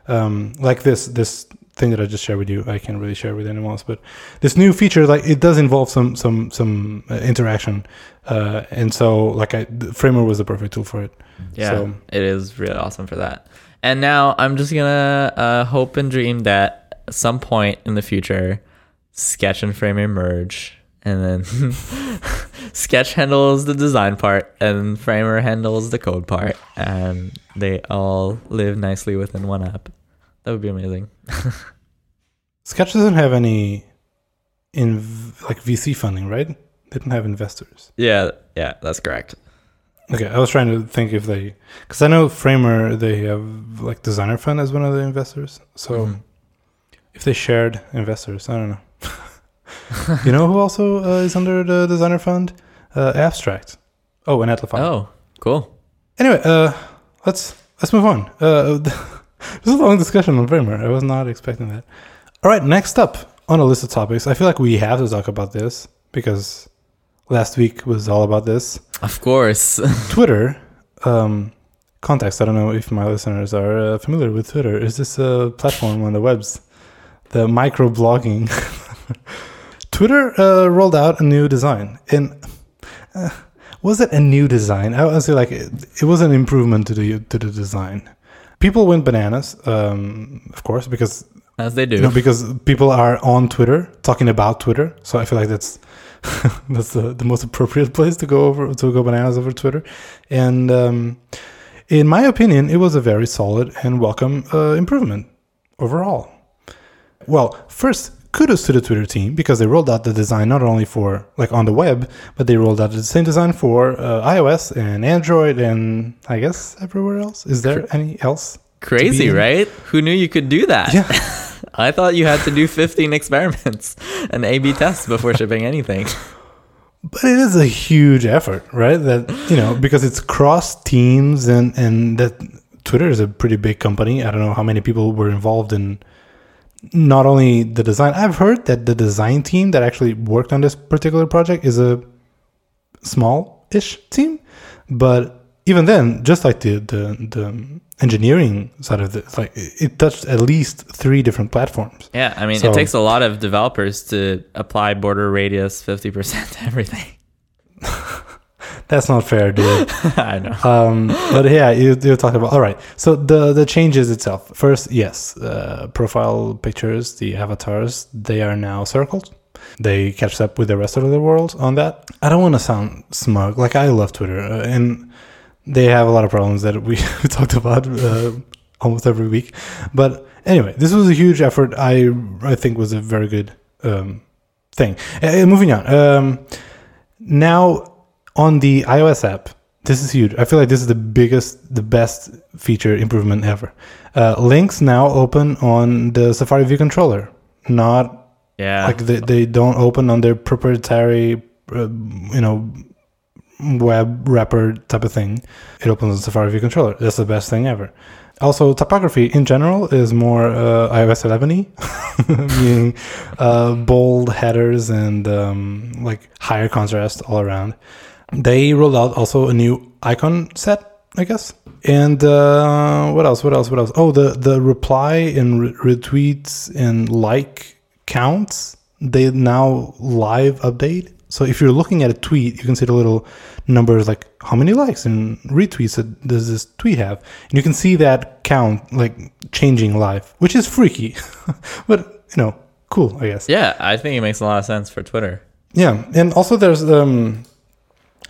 Um, like this this thing that i just shared with you i can't really share with anyone else but this new feature like it does involve some some some uh, interaction uh, and so like i framer was the perfect tool for it Yeah, So- it is really awesome for that. And now I'm just gonna uh, hope and dream that at some point in the future, Sketch and Framer merge, and then Sketch handles the design part, and Framer handles the code part, and they all live nicely within one app. That would be amazing. sketch doesn't have any in like vc funding right they don't have investors Yeah, yeah, that's correct. Okay, I was trying to think if they, because I know Framer they have like Designer Fund as one of the investors. So Mhm. if they shared investors, I don't know. you know who also uh, is under the Designer Fund? Uh, Abstract. Oh, and Atlafy. Oh, cool. Anyway, uh, let's let's move on. Uh, this is a long discussion on Framer. I was not expecting that. All right, next up on a list of topics, I feel like we have to talk about this because last week was all about this. Of course. Twitter, um, context. I don't know if my listeners are uh, familiar with Twitter. Is this a platform on the webs? The micro blogging. Twitter uh, rolled out a new design, and uh, was it a new design? I would say like it, it was an improvement to the to the design. People went bananas, um, of course, because As they do. you know, because people are on Twitter talking about Twitter. So I feel like that's that's the, the most appropriate place to go over to go bananas over Twitter. And um, in my opinion, it was a very solid and welcome uh, improvement overall. Well, first, kudos to the Twitter team because they rolled out the design not only for like on the web, but they rolled out the same design for uh, iOS and Android and I guess everywhere else. Is there any else? Crazy, right? Who knew you could do that? Yeah. I thought you had to do 15 experiments and A B tests before shipping anything. But it is a huge effort, right? That you know, because it's cross teams and and that Twitter is a pretty big company. I don't know how many people were involved in not only the design. I've heard that the design team that actually worked on this particular project is a small-ish team, but even then, just like the the, the engineering side of it, like it it touched at least three different platforms. Yeah, I mean, So- it takes a lot of developers to apply border radius 50% to everything. That's not fair, dude. I know. um, but yeah, you, you talked about all right. So the the changes itself. First, yes, uh, profile pictures, the avatars, they are now circled. They catch up with the rest of the world on that. I don't want to sound smug. Like I love Twitter, uh, and they have a lot of problems that we talked about uh, almost every week. But anyway, this was a huge effort. I I think was a very good um, thing. Uh, moving on. Um, now on the iOS app, this is huge. I feel like this is the biggest, the best feature improvement ever. Uh, links now open on the Safari View controller, not Yeah. like they, they don't open on their proprietary, uh, you know, web wrapper type of thing. It opens on Safari View controller. That's the best thing ever. Also, typography in general is more uh, iOS 11 meaning uh, bold headers and um, like higher contrast all around. They rolled out also a new icon set, I guess. And uh, what else? What else? What else? Oh, the the reply and re- retweets and like counts. They now live update. So if you're looking at a tweet, you can see the little numbers like how many likes and retweets does this tweet have, and you can see that count like changing live, which is freaky, but you know, cool, I guess. yeah, I think it makes a lot of sense for Twitter. Yeah, and also there's um,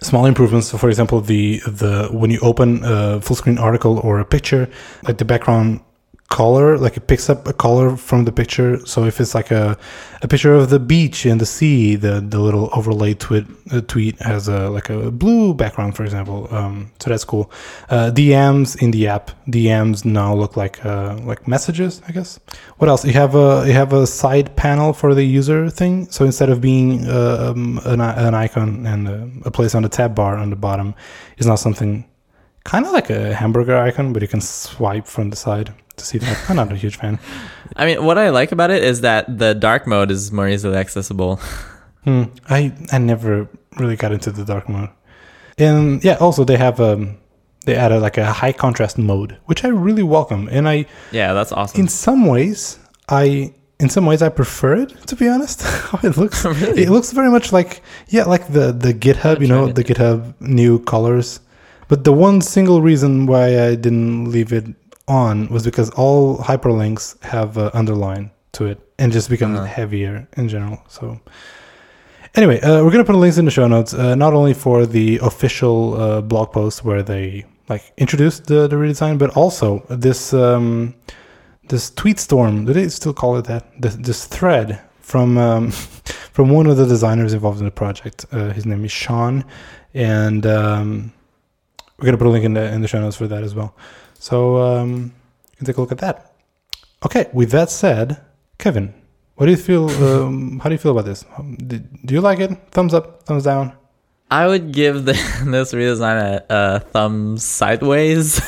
small improvements. So, for example, the the when you open a full screen article or a picture, like the background color, like it picks up a color from the picture. So if it's like a, a picture of the beach and the sea, the the little overlay tweet uh, tweet has a like a blue background, for example. Um, so that's cool. Uh, DMs in the app, DMs now look like uh, like messages, I guess. What else? You have a you have a side panel for the user thing. So instead of being uh, um, an, an icon and a, place on the tab bar on the bottom, is now something kind of like a hamburger icon, but you can swipe from the side to see that. I'm not a huge fan. I mean, what I like about it is that the dark mode is more easily accessible. Hmm. I I never really got into the dark mode, and yeah, also they have um they added like a high contrast mode, which I really welcome, and I Yeah, that's awesome. in some ways I in some ways I prefer it to be honest. How it looks, Really? it looks very much like yeah, like the the GitHub, you know, the GitHub new colors. But the one single reason why I didn't leave it on was because all hyperlinks have uh, underline to it and just becomes Uh-huh. heavier in general. So anyway, uh, we're gonna put links in the show notes, uh, not only for the official uh, blog post where they like introduced the, the redesign, but also this um, this tweet storm. Do they still call it that? This, this thread from um, from one of the designers involved in the project. Uh, his name is Sean, and um, we're gonna put a link in the in the show notes for that as well. So um, you can take a look at that. Okay. With that said, Kevin, what do you feel? Um, how do you feel about this? Um, do, you like it? Thumbs up, thumbs down. I would give the, this redesign a, a thumb sideways.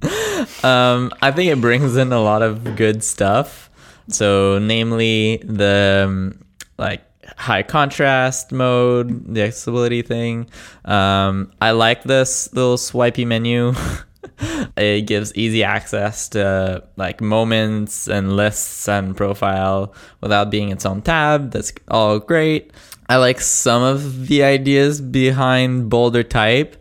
um, I think it brings in a lot of good stuff. So, namely the um, like high contrast mode, the accessibility thing. Um, I like this little swipey menu. it gives easy access to like moments and lists and profile without being its own tab. That's all great. I like some of the ideas behind bolder type,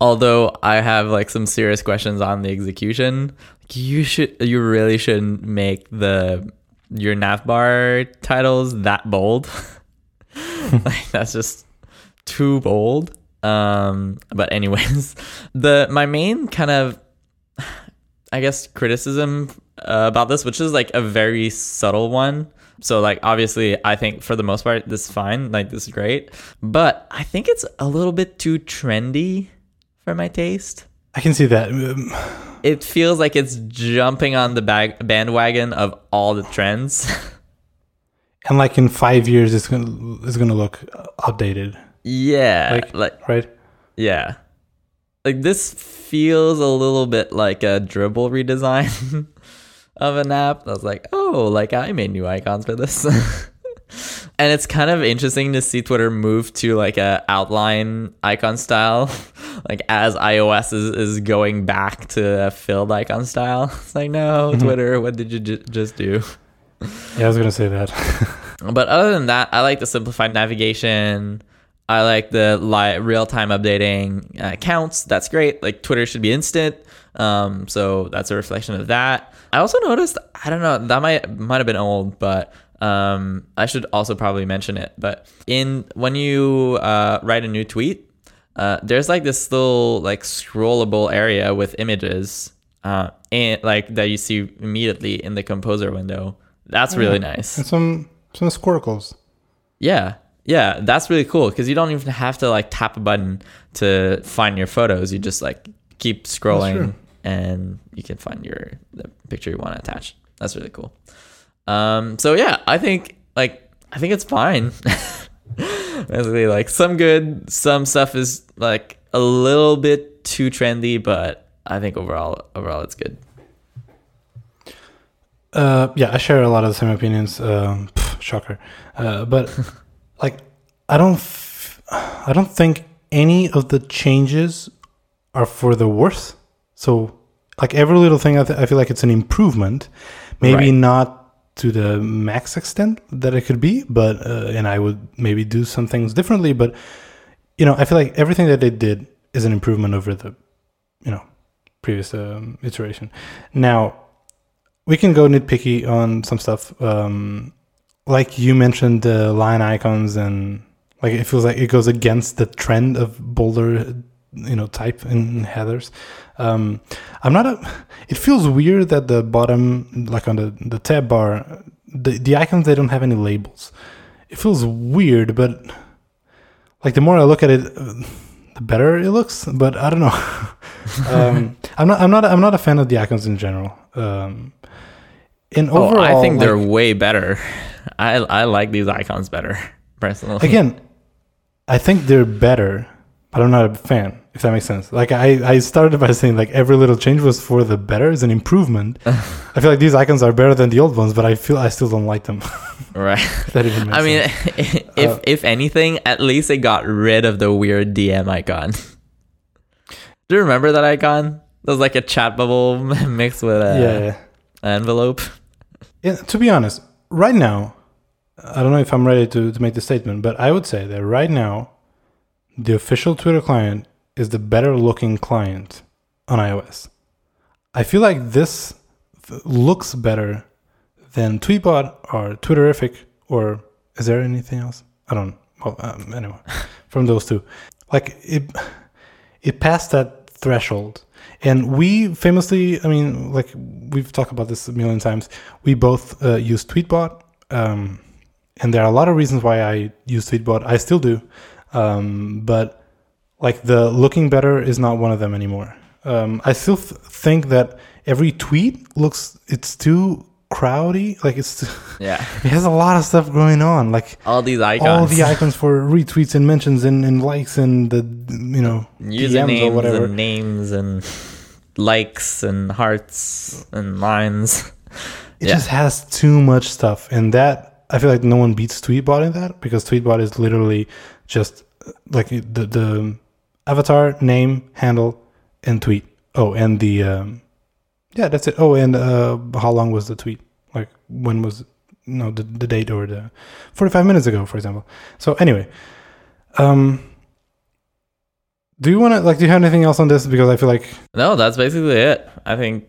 although I have like some serious questions on the execution. You should, you really shouldn't make the your navbar titles that bold. like that's just too bold. Um, but anyways, the my main kind of I guess criticism uh, about this, which is like a very subtle one. So like obviously I think for the most part this is fine, like this is great, but I think it's a little bit too trendy for my taste. I can see that. It feels like it's jumping on the bag- bandwagon of all the trends. and like in five years, it's gonna it's gonna look updated, yeah, Like- like right? Yeah. Like this feels a little bit like a Dribbble redesign of an app. I was like, oh, like I made new icons for this. and it's kind of interesting to see Twitter move to like a outline icon style. like as iOS is, is going back to a filled icon style. It's like, no, mm-hmm. Twitter, what did you ju- just do? Yeah, I was gonna say that. But other than that, I like the simplified navigation. I like the li- real time updating uh, counts. That's great. Like Twitter should be instant. Um, so that's a reflection of that. I also noticed. I don't know. That might might have been old, but um, I should also probably mention it. But in when you uh, write a new tweet, uh, there's like this little like scrollable area with images, uh, and like that you see immediately in the composer window. That's really nice. and some some squircles. Yeah. Yeah, that's really cool because you don't even have to like tap a button to find your photos. You just like keep scrolling and you can find your the picture you want to attach. That's really cool. Um so yeah, I think like I think it's fine. Basically like some good, some stuff is like a little bit too trendy, but I think overall overall it's good. Uh, yeah, I share a lot of the same opinions. Um, pff, shocker, uh, but like, I don't, f- I don't think any of the changes are for the worse. So, like every little thing, I, th- I feel like it's an improvement. Maybe Right. not to the max extent that it could be, but uh, and I would maybe do some things differently. But you know, I feel like everything that they did is an improvement over the, you know, previous um, iteration. Now we can go nitpicky on some stuff. Um, like you mentioned, the line icons and like it feels like it goes against the trend of bolder, you know, type in headers. Um, I'm not a. It feels weird that the bottom, like on the the tab bar, the the icons they don't have any labels. It feels weird, but like the more I look at it, the better it looks. But I don't know. um, I'm not. I'm not. I'm not a fan of the icons in general. Um, in overall, oh, I think they're like, way better. I I like these icons better personally. again. I think they're better, but I'm not a fan. If that makes sense. Like I, I started by saying like every little change was for the better, is an improvement. I feel like these icons are better than the old ones, but I feel I still don't like them. right. That even I mean, sense. if Uh, if anything, at least they got rid of the weird DM icon. Do you remember that icon? It was like a chat bubble mixed with a yeah, yeah. envelope. To be honest, right now, I don't know if I'm ready to, to make the statement, but I would say that right now, the official Twitter client is the better looking client on iOS. I feel like this looks better than Tweetbot or Twitterrific, or is there anything else? I don't. Well, um, anyway, from those two, like it, it passed that threshold. And we famously, I mean, like we've talked about this a million times. We both uh, use Tweetbot, um, and there are a lot of reasons why I use Tweetbot. I still do, um, but like the looking better is not one of them anymore. Um, I still th- think that every tweet looks it's too crowdy. Like it's Yeah, it has a lot of stuff going on. Like all these icons, all the icons for retweets and mentions and, and likes and the you know DMs or whatever. and names and likes and hearts and lines. It Yeah. just has too much stuff, and that I feel like no one beats Tweetbot in that because Tweetbot is literally just like the the avatar, name, handle, and tweet. Oh, and the um, yeah, that's it. Oh, and uh, how long was the tweet? Like when was no the, the date or the 45 minutes ago, for example. So anyway, um, do you want to like? Do you have anything else on this? Because I feel like No, that's basically it. I think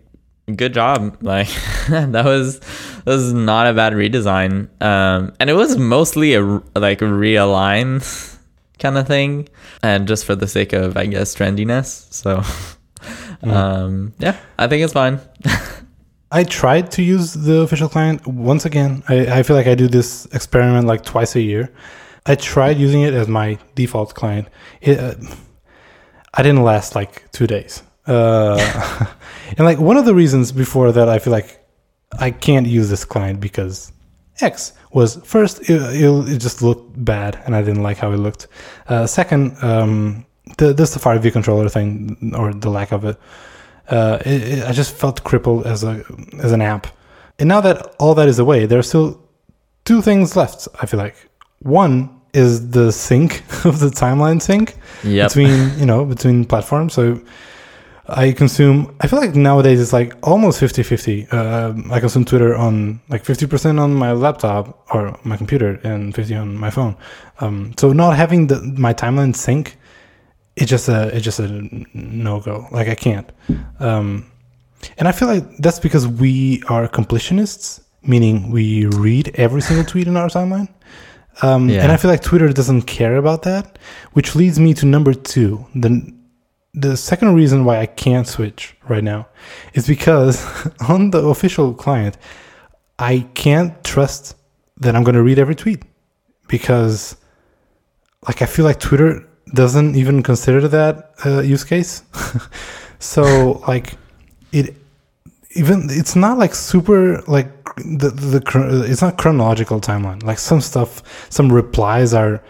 good job. Like that was that was not a bad redesign. Um, and it was mostly a like realign kind of thing, and just for the sake of I guess trendiness. So, um, yeah, I think it's fine. I tried to use the official client once again. I, I feel like I do this experiment like twice a year. I tried using it as my default client. It, uh, I didn't last like two days. Uh, and like one of the reasons before that, I feel like I can't use this client because X was first it, it, it just looked bad and I didn't like how it looked. Uh, second, um, the the Safari view controller thing or the lack of it uh, it, it, I just felt crippled as a as an app. And now that all that is away, there are still two things left. I feel like one is the sync of the timeline sync Yep. between you know between platforms. So I consume. I feel like nowadays it's like almost 50-50. Uh, I consume Twitter on like fifty percent on my laptop or my computer and fifty on my phone. Um, so not having the my timeline sync it's just a it's just a no go. Like I can't. Um, and I feel like that's because we are completionists, meaning we read every single tweet in our timeline. Um, Yeah. And I feel like Twitter doesn't care about that, which leads me to number two. The the second reason why I can't switch right now is because on the official client, I can't trust that I'm going to read every tweet because, like, I feel like Twitter doesn't even consider that uh, use case. so like it even it's not like super like the the it's not chronological timeline. Like some stuff, some replies are,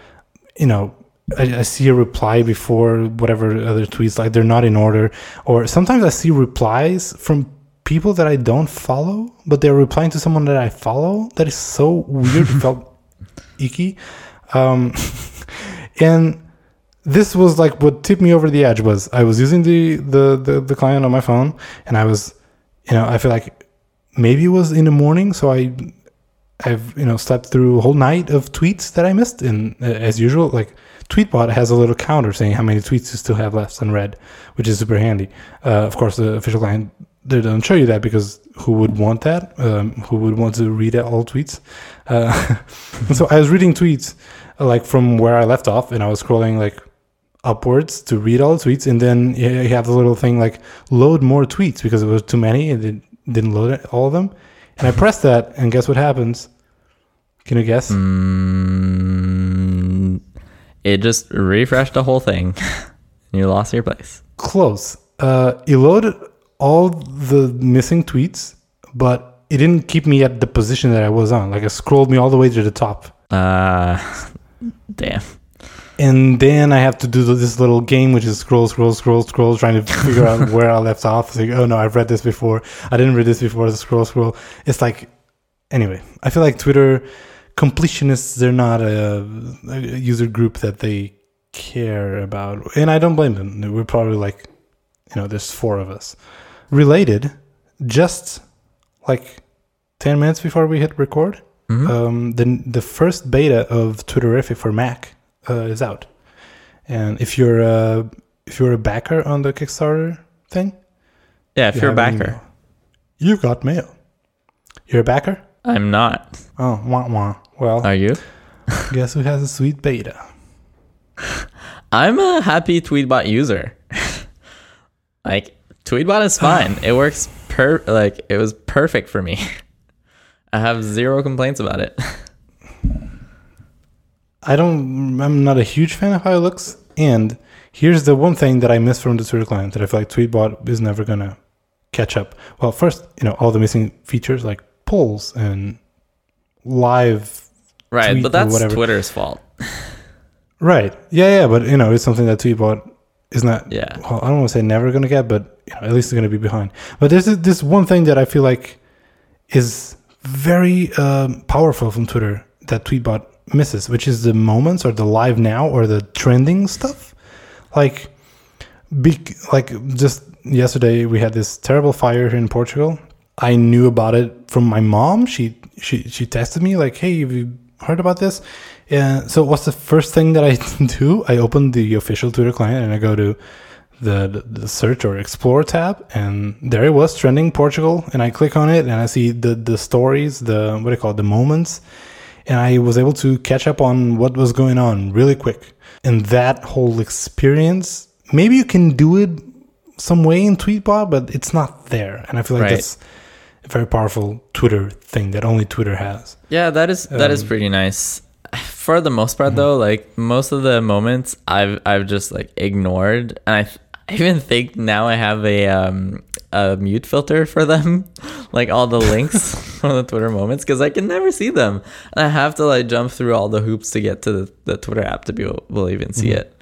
you know. I, I see a reply before whatever other tweets like they're not in order or sometimes i see replies from people that i don't follow but they're replying to someone that i follow that is so weird felt icky um and this was like what tipped me over the edge was I was using the, the the the client on my phone and I was you know I feel like maybe it was in the morning so I I've you know slept through a whole night of tweets that I missed. And uh, as usual like Tweetbot has a little counter saying how many tweets you still have left unread which is super handy. Uh, of course the official client they don't show you that because who would want that? Um, who would want to read all tweets? Uh, so I was reading tweets like from where I left off and I was scrolling like upwards to read all the tweets and then you have the little thing like load more tweets because it was too many and it didn't load all of them and i pressed that and guess what happens can you guess Mm, it just refreshed the whole thing. and you lost your place. close uh it loaded all the missing tweets but it didn't keep me at the position that i was on like it scrolled me all the way to the top Uh, damn. And then I have to do this little game, which is scroll, scroll, scroll, scroll, trying to figure out where I left off. It's like, oh no, I've read this before. I didn't read this before. The scroll, scroll. It's like, anyway, I feel like Twitter completionists. They're not a, a user group that they care about, and I don't blame them. We're probably like, you know, there's four of us. Related, just like ten minutes before we hit record, Mhm. um, the the first beta of Twitterrific for Mac uh, is out, and if you're a if you're a backer on the Kickstarter thing, yeah, if you you're a backer, you've got mail. You're a backer? I'm not. Oh, wah wah. Well, Are you? guess who has a sweet beta? I'm a happy Tweetbot user. like Tweetbot is fine. it works per like it was perfect for me. I have zero complaints about it. I don't. I'm not a huge fan of how it looks. And here's the one thing that I miss from the Twitter client that I feel like Tweetbot is never gonna catch up. Well, first, you know, all the missing features like polls and live. Right, but that's. Twitter's fault. Right. Yeah, yeah. But you know, it's something that Tweetbot is not. Yeah. Well, I don't want to say never gonna get, but you know, at least it's gonna be behind. But there's this- this one thing that I feel like is very um, powerful from Twitter that Tweetbot misses, which is the moments or the live now or the trending stuff. Like Be- like just yesterday, we had this terrible fire here in Portugal. I knew about it from my mom. She she she texted me like, "Hey, have you heard about this?" And so, what's the first thing that I do? I open the official Twitter client and I go to the, the, the search or explore tab, and there it was trending Portugal. And I click on it and I see the the stories, the what do you call it, the moments, and I was able to catch up on what was going on really quick. And that whole experience, maybe you can do it some way in Tweetbot, but it's not there. And I feel like Right. that's a very powerful Twitter thing that only Twitter has. Yeah, that is that is Um, pretty nice. For the most part, though, like most of the moments, I've I've just like ignored, and I, I even think now I have a um a mute filter for them, like all the links from the Twitter moments, because I can never see them, and I have to like jump through all the hoops to get to the, the Twitter app to be able will even see it.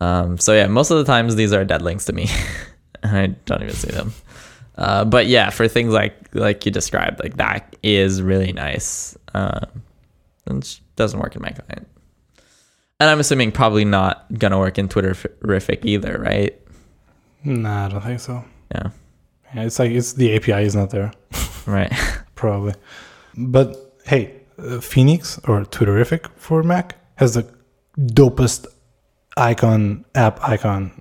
Um, so yeah, most of the times these are dead links to me, and I don't even see them. Uh, but yeah, for things like like you described, like that is really nice. Um, and doesn't work in my client, and I'm assuming probably not gonna work in Twitterrific either, right? Nah, I don't think so. Yeah, it's like it's the API is not there, right. probably. But hey, uh, Phoenix or Twitterrific for Mac has the dopest icon app icon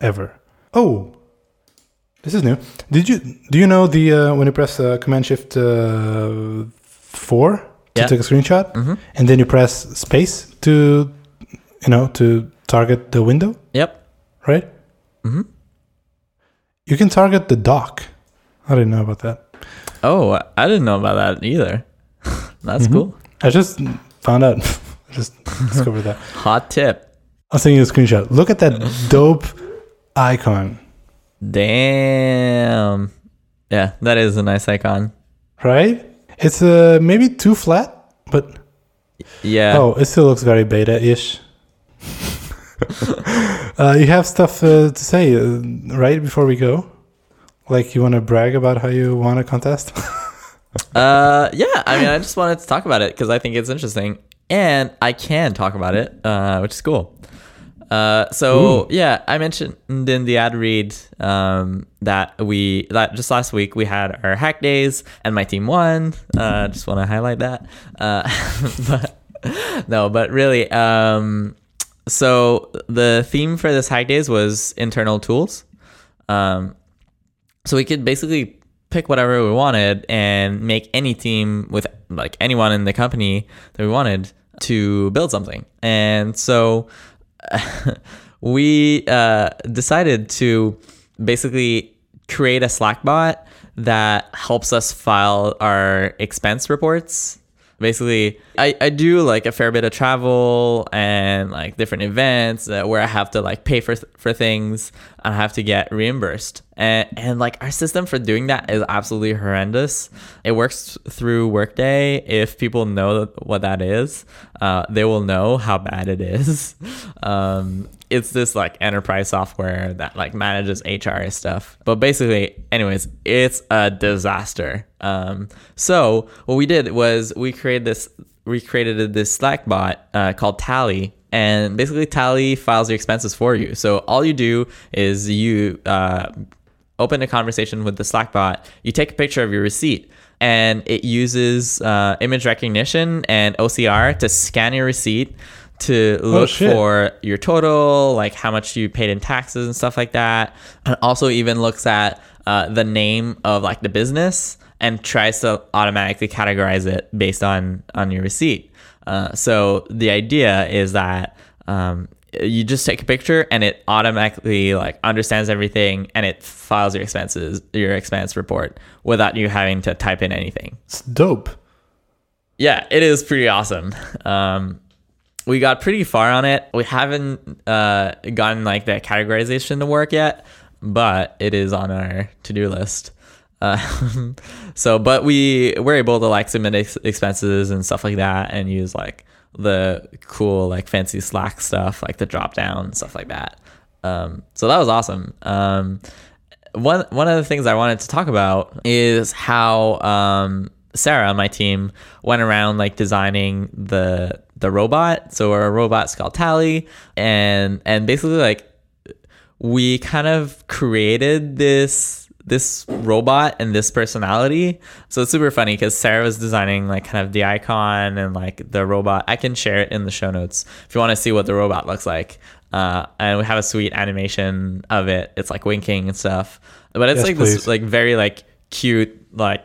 ever. Oh, this is new. Did you do you know the uh, when you press uh, Command Shift uh, four to Yeah. take a screenshot, hmm and then you press space to you know to target the window, Yep. right? hmm You can target the dock. I didn't know about that. Oh, I didn't know about that either. That's Mhm. cool. I just found out. I just discovered that. Hot tip. I'll send you a screenshot. Look at that dope icon, Damn. Yeah, that is a nice icon. right? It's uh, maybe too flat, but Yeah. oh, it still looks very beta-ish. uh, you have stuff uh, to say, uh, right? Before we go, like you want to brag about how you won a contest. Uh, yeah. I mean, I just wanted to talk about it because I think it's interesting, and I can talk about it, uh, which is cool. Uh, so yeah, I mentioned in the ad read um, that we that just last week we had our hack days and my team won. Uh, just want to highlight that. Uh, but no, but really, um, so the theme for this hack days was internal tools. Um, so we could basically pick whatever we wanted and make any team with like anyone in the company that we wanted to build something. And so we uh, decided to basically create a Slack bot that helps us file our expense reports. Basically, I, I do like a fair bit of travel and like different events uh, where I have to like pay for for things and I have to get reimbursed. And, and like our system for doing that is absolutely horrendous. It works through Workday. If people know what that is, uh, they will know how bad it is. Um, it's this like enterprise software that like manages HR stuff. But basically, anyways, it's a disaster. Um, so what we did was we created this we created this Slack bot uh, called Tally, and basically Tally files your expenses for you. So all you do is you uh, open a conversation with the Slack bot, you take a picture of your receipt, and it uses uh, image recognition and OCR to scan your receipt to look shit. for your total, like how much you paid in taxes and stuff like that. And also even looks at uh, the name of like the business and tries to automatically categorize it based on on your receipt. Uh, so the idea is that um, you just take a picture and it automatically like understands everything and it files your expenses, your expense report without you having to type in anything. It's dope. Yeah, it is pretty awesome. Um, we got pretty far on it. We haven't uh, gotten like the categorization to work yet, but it is on our to-do list. Uh, so, but we were able to like submit ex- expenses and stuff like that, and use like the cool like fancy Slack stuff, like the drop down stuff like that. Um, so that was awesome. Um, one one of the things I wanted to talk about is how um, Sarah on my team went around like designing the the robot. So our robot's called Tally, and and basically like we kind of created this this robot and this personality. So it's super funny because Sarah was designing like kind of the icon and like the robot. I can share it in the show notes if you want to see what the robot looks like. Uh, and we have a sweet animation of it. It's like winking and stuff. But it's Yes, like please. this like very like cute like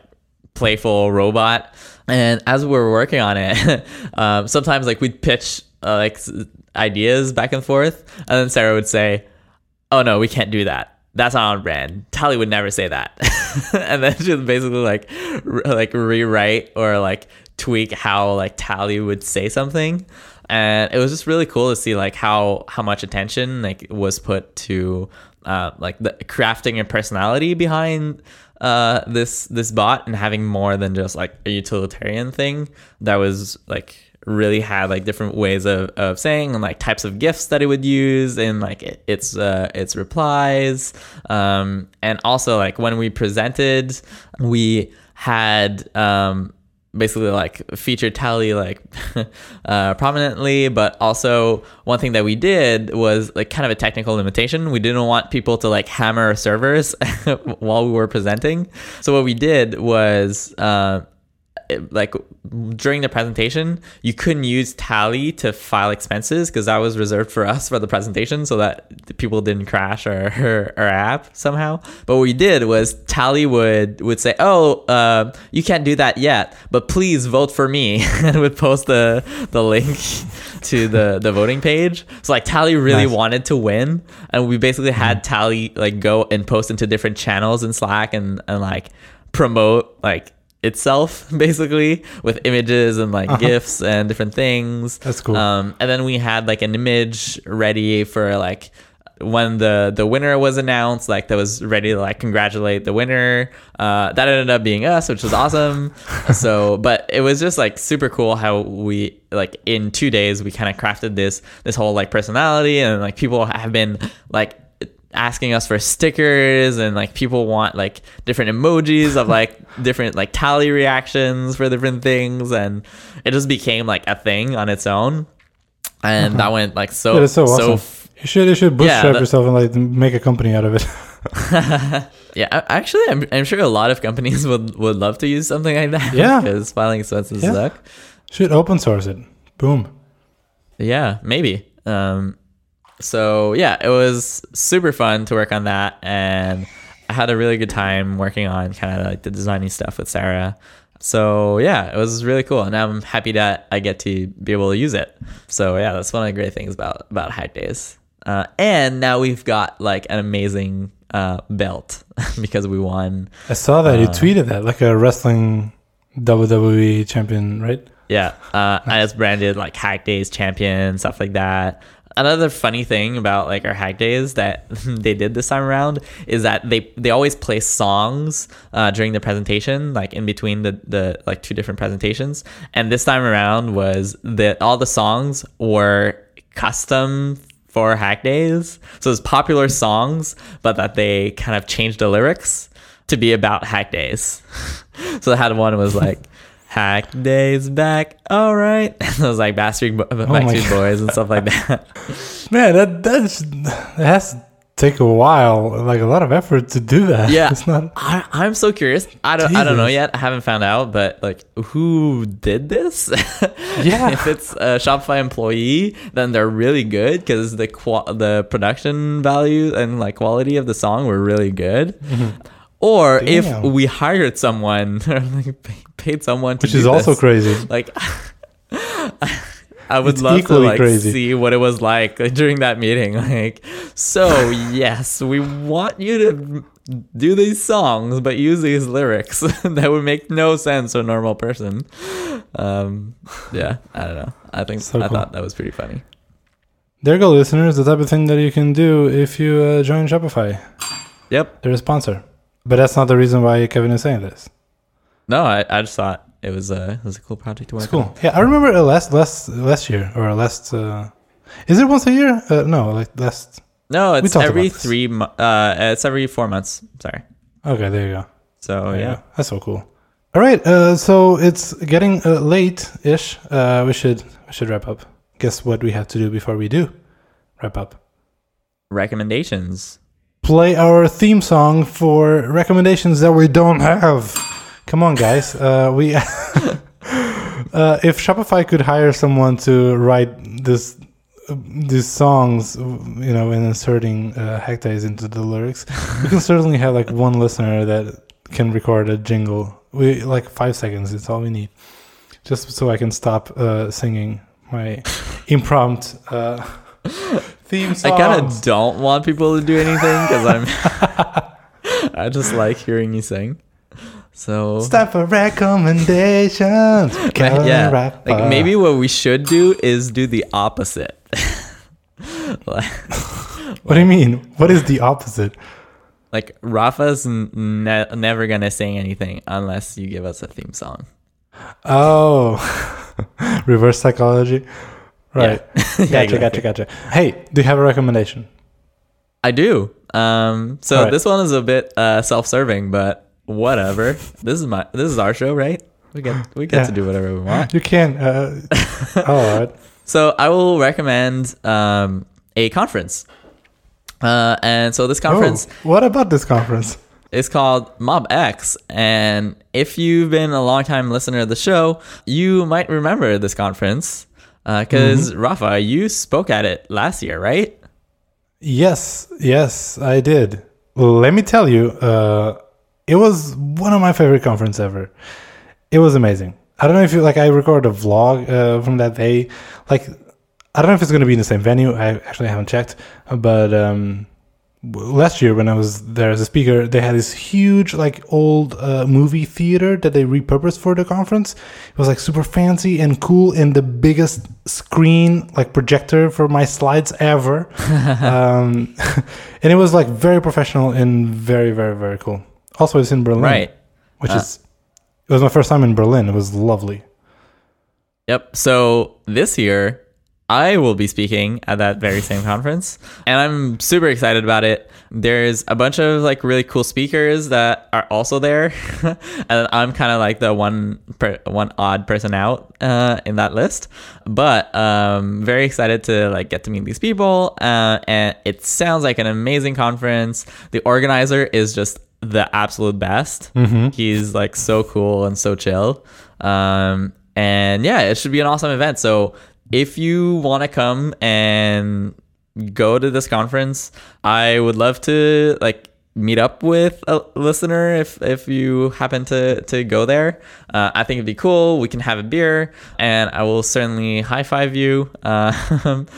playful robot. And as we were working on it, um, sometimes like we'd pitch uh, like ideas back and forth, and then Sarah would say, "Oh no, we can't do that. That's not on brand. Tally would never say that." and then she would basically like re- like rewrite or like tweak how like Tally would say something. And it was just really cool to see like how how much attention like was put to uh, like the crafting and personality behind uh, this this bot and having more than just like a utilitarian thing that was like really had like different ways of, of saying and like types of gifts that it would use and like it, its uh, its replies. Um, and also like when we presented we had um, basically like featured tally like uh, prominently but also one thing that we did was like kind of a technical limitation. We didn't want people to like hammer servers while we were presenting. So what we did was uh, like during the presentation you couldn't use tally to file expenses because that was reserved for us for the presentation so that the people didn't crash our, our, our app somehow. But what we did was tally would would say oh uh, you can't do that yet but please vote for me. And would post the the link to the the voting page. So like tally really Nice. wanted to win and we basically had tally like go and post into different channels in slack and and like promote like itself basically with images and like gifs and different things. That's cool. um and then we had like an image ready for like when the the winner was announced like that was ready to like congratulate the winner. Uh that ended up being us which was awesome. So but it was just like super cool how we like in two days we kind of crafted this this whole like personality and like people have been like asking us for stickers and like people want like different emojis of like different like tally reactions for different things and it just became like a thing on its own and that went like so Yeah, that's so awesome. f- You should you should Yeah, bootstrap that- yourself and like make a company out of it. yeah actually I'm, I'm sure a lot of companies would would love to use something like that Yeah. because filing expenses Yeah. suck should open source it. Boom. Yeah, maybe. Um, so yeah, it was super fun to work on that, and I had a really good time working on kind of like the designing stuff with Sarah. So yeah, it was really cool, and I'm happy that I get to be able to use it. So yeah, that's one of the great things about about Hack Days. Uh, and now we've got like an amazing uh, belt because we won. I saw that you Uh, tweeted that like a wrestling WWE champion, right? Yeah, uh, and it's branded like Hack Days champion, stuff like that. Another funny thing about like our Hack Days that they did this time around is that they they always play songs uh, during the presentation, like in between the the like two different presentations. And this time around was that all the songs were custom for Hack Days, so it's popular songs, but that they kind of changed the lyrics to be about Hack Days. so I had one was like. Hack days back, all right. it was like Backstreet, Bo- Oh Backstreet Boys and stuff like that. Man, that that's it has to take a while, like a lot of effort to do that. Yeah. it's not. I, I'm so curious. I don't, I don't know yet. I haven't found out, but like, who did this? Yeah. if it's a Shopify employee, then they're really good because the qua- the production value and like quality of the song were really good. Mm-hmm. Or if Mm-hmm. We hired someone, or like paid someone to Which is also this, crazy. like I would It's love to like crazy. see what it was like during that meeting. Like, so yes, we want you to do these songs, but use these lyrics that would make no sense to a normal person. Um, yeah, I don't know. I think So I cool. thought that was pretty funny. There go, listeners. The type of thing that you can do if you uh, join Shopify. Yep. They're a sponsor, but that's not the reason why Kevin is saying this. No, I, I just thought it was a it was a cool project to work It's cool. on. Yeah, I remember uh, last last last year or last. Uh, is it once a year? Uh, no, like last. No, it's every three. mo- Uh, it's every four months. Sorry. Okay, there you go. So There yeah. go. that's so cool. All right, uh, so it's getting uh, late-ish. Uh, we should we should wrap up. Guess what we have to do before we do wrap up? recommendations. Play our theme song for recommendations that we don't have. Come on, guys. Uh, we. Uh, if Shopify could hire someone to write this these songs, you know, and inserting uh, days into the lyrics, we can certainly have like one listener that can record a jingle. We like five seconds. It's all we need, just so I can stop uh, singing my impromptu uh, theme. I kind of don't want people to do anything because I'm. I just like hearing you sing. So time for recommendations. yeah, Rapper. like maybe what we should do is do the opposite. like, What do you mean? What is the opposite? like Rafa's ne- never gonna sing anything unless you give us a theme song. Oh, reverse psychology. Right. Yeah. Gotcha, gotcha, gotcha. Hey, do you have a recommendation? I do. Um, so Alright. this one is a bit uh, self-serving, but whatever. this is my this is our show, right? We get we get Yeah. to do whatever we want. You can. Uh, all right. So I will recommend um, a conference. Uh, and so this conference Oh, what about this conference? It's called MobX. And if you've been a long time listener of the show, you might remember this conference because Mm-hmm. Rafa, you spoke at it last year, right? Yes, yes, I did. Let me tell you, uh, it was one of my favorite conferences ever. It was amazing. I don't know if you like. I recorded a vlog uh, from that day. Like, I don't know if it's going to be in the same venue. I actually haven't checked, but um, last year when I was there as a speaker, they had this huge like old uh, movie theater that they repurposed for the conference. It was like super fancy and cool, and the biggest screen like projector for my slides ever. um, and it was like very professional and very very very cool. Also, it's in Berlin, Right. Which Uh, is it was my first time in Berlin. It was lovely. Yep. So this year, I will be speaking at that very same conference, and I'm super excited about it. There's a bunch of like really cool speakers that are also there, and I'm kind of like the one per, one odd person out uh, in that list. But um, very excited to like get to meet these people, uh, and it sounds like an amazing conference. The organizer is just the absolute best. He's like so cool and so chill. Um, and yeah, it should be an awesome event. So if you want to come and go to this conference, I would love to like meet up with a listener if if you happen to to go there. Uh, I think it'd be cool. We can have a beer, and I will certainly high five you. Uh,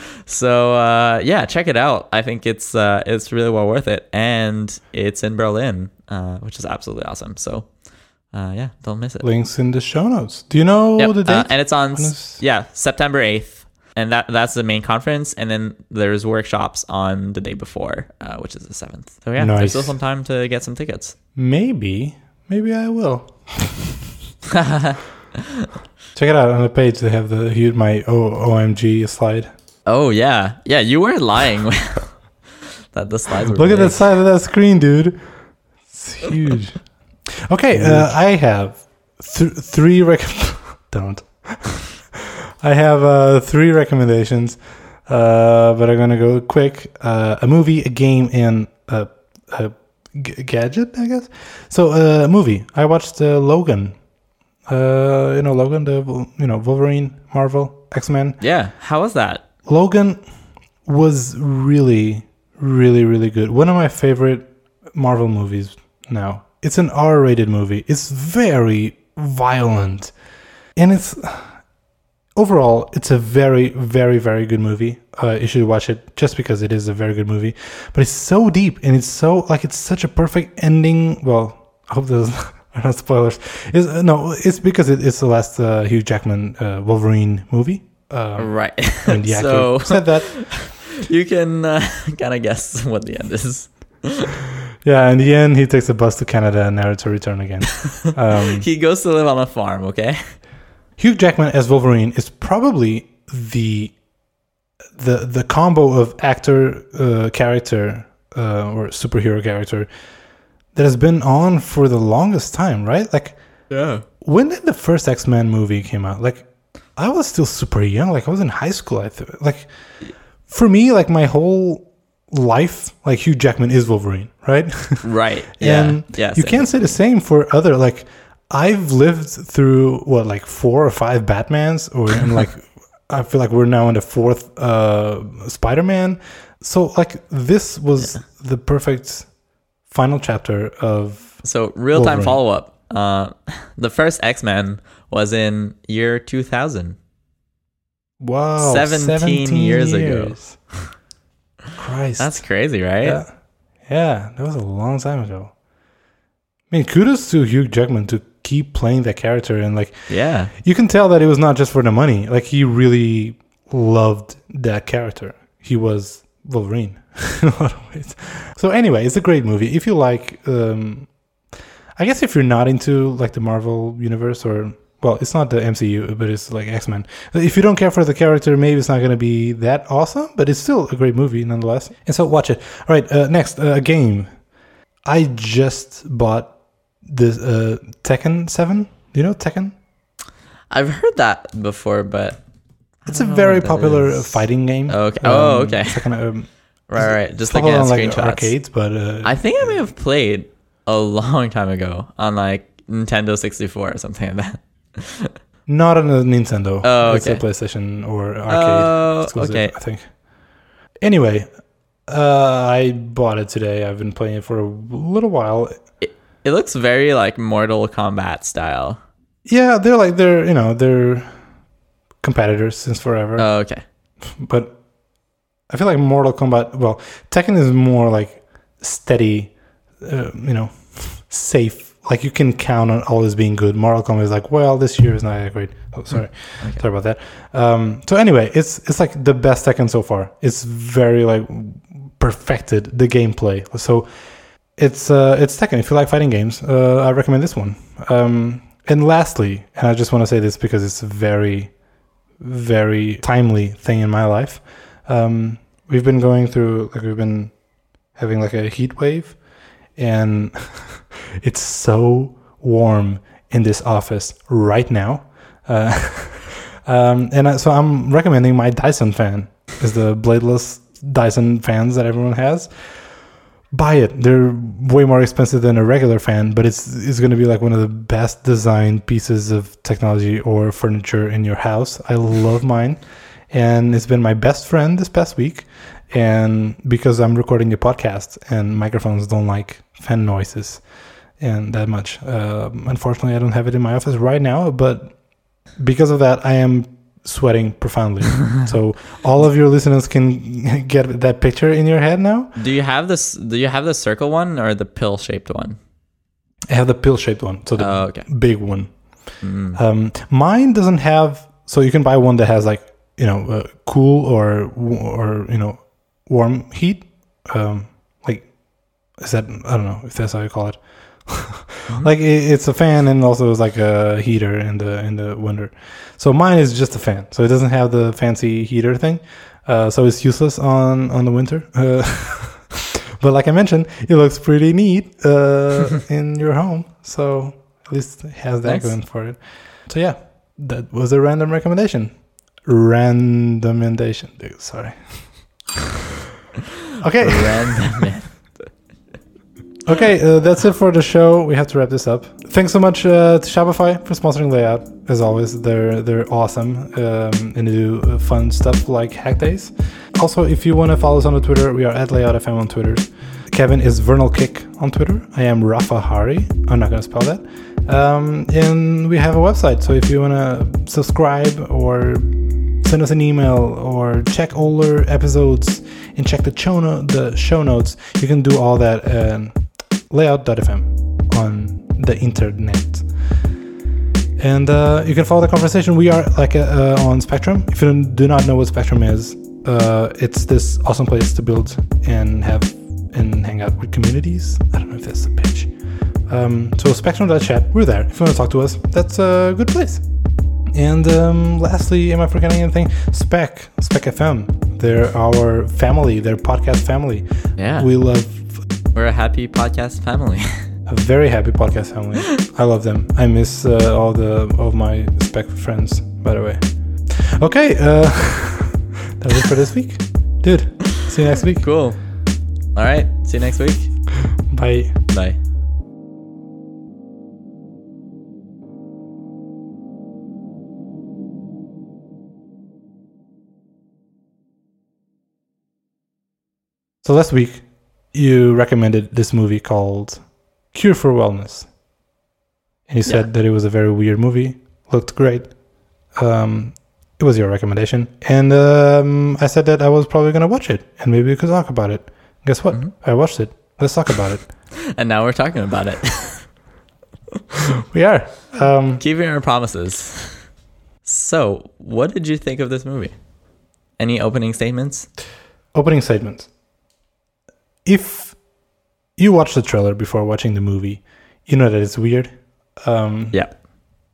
so uh, yeah, check it out. I think it's uh, it's really well worth it, and it's in Berlin, uh, which is absolutely awesome. So. Uh, yeah, don't miss it. Links in the show notes. Do you know Yep, the date? uh, and it's on is- yeah September eighth, and that that's the main conference, and then there's workshops on the day before, uh, which is the seventh. So yeah, Nice. there's still some time to get some tickets. Maybe, maybe I will. Check it out on the page. They have the huge my o- OMG slide. Oh yeah, yeah, you weren't lying. that the slides were. Look at the side of that screen, dude. It's huge. Okay, uh, I have th- three rec. Don't. I have uh, three recommendations, uh, but I'm gonna go quick. Uh, a movie, a game, and a, a g- gadget, I guess. So, a uh, movie. I watched uh, Logan. Uh, you know Logan, the you know Wolverine, Marvel, X Men. Yeah, how was that? Logan was really, really, really good. One of my favorite Marvel movies now. It's an R rated movie. It's very violent. And it's overall, it's a very, very, very good movie. Uh, you should watch it just because it is a very good movie. But it's so deep and it's so, like, it's such a perfect ending. Well, I hope there's are not spoilers. It's, uh, no, it's because it, it's the last uh, Hugh Jackman uh, Wolverine movie. Um, Right. and actor so said that. you can uh, kind of guess what the end is. Yeah, in the end, he takes a bus to Canada and never to return again. Um, He goes to live on a farm. Okay. Hugh Jackman as Wolverine is probably the the the combo of actor, uh, character, uh, or superhero character that has been on for the longest time, right? Like, Yeah. when did the first X Men movie came out? Like, I was still super young. Like, I was in high school. I th- like, for me, like my whole life, like Hugh Jackman is Wolverine, right? Right. Yeah. and yeah. you can't say the same for other like I've lived through what like four or five Batmans, or and like I feel like we're now in the fourth uh, Spider-Man. So like this was the perfect final chapter of So real time Wolverine. follow up. Uh, the first X Men was in year 2000. wow, 17 years ago. Christ, That's crazy, right? yeah, yeah, that was a long time ago. I mean, kudos to Hugh Jackman to keep playing that character and like Yeah. you can tell that it was not just for the money. Like he really loved that character. He was Wolverine in a lot of ways. So anyway, it's a great movie. If you like, um, I guess if you're not into like the Marvel universe or well, it's not the MCU, but it's like X Men. If you don't care for the character, maybe it's not going to be that awesome, but it's still a great movie nonetheless. And so watch it. All right, uh, next uh, a game. I just bought this uh, Tekken Seven. Do you know Tekken? I've heard that before, but It's a very popular is. fighting game. Okay. Oh, okay. It's like an, um, right, right. Just it's looking at popular on, screenshots. like arcades, but uh, I think I may have played a long time ago on like Nintendo 64 or something like that. Not on a Nintendo. Oh, It's a okay. PlayStation or arcade Oh, exclusive, okay. I think. Anyway, uh, I bought it today. I've been playing it for a little while. It looks very like Mortal Kombat style. Yeah, they're like they're you know they're competitors since forever. Oh, okay. but I feel like Mortal Kombat. Well, Tekken is more like steady, uh, you know, safe. Like you can count on always being good. Mortal Kombat is like, well, this year is not that great. Oh, sorry, Okay. sorry about that. Um, so anyway, it's it's like the best Tekken so far. It's very like perfected the gameplay. So it's uh, it's Tekken. If you like fighting games, uh, I recommend this one. Um, and lastly, and I just want to say this because it's a very, very timely thing in my life. Um, we've been going through like we've been having like a heat wave, and it's so warm in this office right now. Uh, um, and I, so I'm recommending my Dyson fan. Is the bladeless Dyson fans that everyone has buy it. They're way more expensive than a regular fan, but it's it's going to be like one of the best designed pieces of technology or furniture in your house. I love mine, and it's been my best friend this past week. And because I'm recording a podcast and microphones don't like fan noises and that much, uh, unfortunately, I don't have it in my office right now. But because of that, I am sweating profoundly. so all of your listeners can get that picture in your head now. Do you have this? Do you have the circle one or the pill shaped one? I have the pill shaped one, so the Oh, okay. big one. Mm. Um, mine doesn't have, so you can buy one that has like you know uh, cool or or you know warm heat. Um, like is that I don't know if that's how you call it. like it, it's a fan and also it's like a heater in the in the winter. So mine is just a fan, so it doesn't have the fancy heater thing. Uh, so it's useless on on the winter. Uh, but like I mentioned, it looks pretty neat uh, in your home. So at least it has that Nice. going for it. So yeah, that was a random recommendation. Randomendation, dude. Sorry. okay. Random. Okay, uh, that's it for the show. We have to wrap this up. Thanks so much uh, to Shopify for sponsoring Layout. As always, they're they're awesome um, and they do uh, fun stuff like hack days. Also, if you want to follow us on the Twitter, we are at LayoutFM on Twitter. Kevin is vernalkick on Twitter. I am rafahari. I'm not going to spell that. Um, and we have a website. So if you want to subscribe or send us an email or check older episodes and check the show, no- the show notes, you can do all that at layout.fm on the internet. And uh, you can follow the conversation. We are like uh, uh, on Spectrum. If you do not know what Spectrum is, uh, it's this awesome place to build and have and hang out with communities. I don't know if that's the pitch. Um, so spectrum.chat, we're there. If you want to talk to us, that's a good place. And um, lastly, am I forgetting anything? Spec, Spec FM. They're our family. They're podcast family. Yeah. We love We're a happy podcast family. a very happy podcast family. I love them. I miss uh, all the all my Spec friends. By the way. Okay, uh, that was it for this week, dude. See you next week. cool. All right. See you next week. Bye. Bye. So last week, you recommended this movie called Cure for Wellness. And you said Yeah. that it was a very weird movie, looked great. Um, it was your recommendation. And um, I said that I was probably going to watch it and maybe we could talk about it. Guess what? Mhm. I watched it. Let's talk about it. And now we're talking about it. we are. Um, Keeping our promises. So, what did you think of this movie? Any opening statements? opening statements. If you watch the trailer before watching the movie, you know that it's weird. Um, Yeah.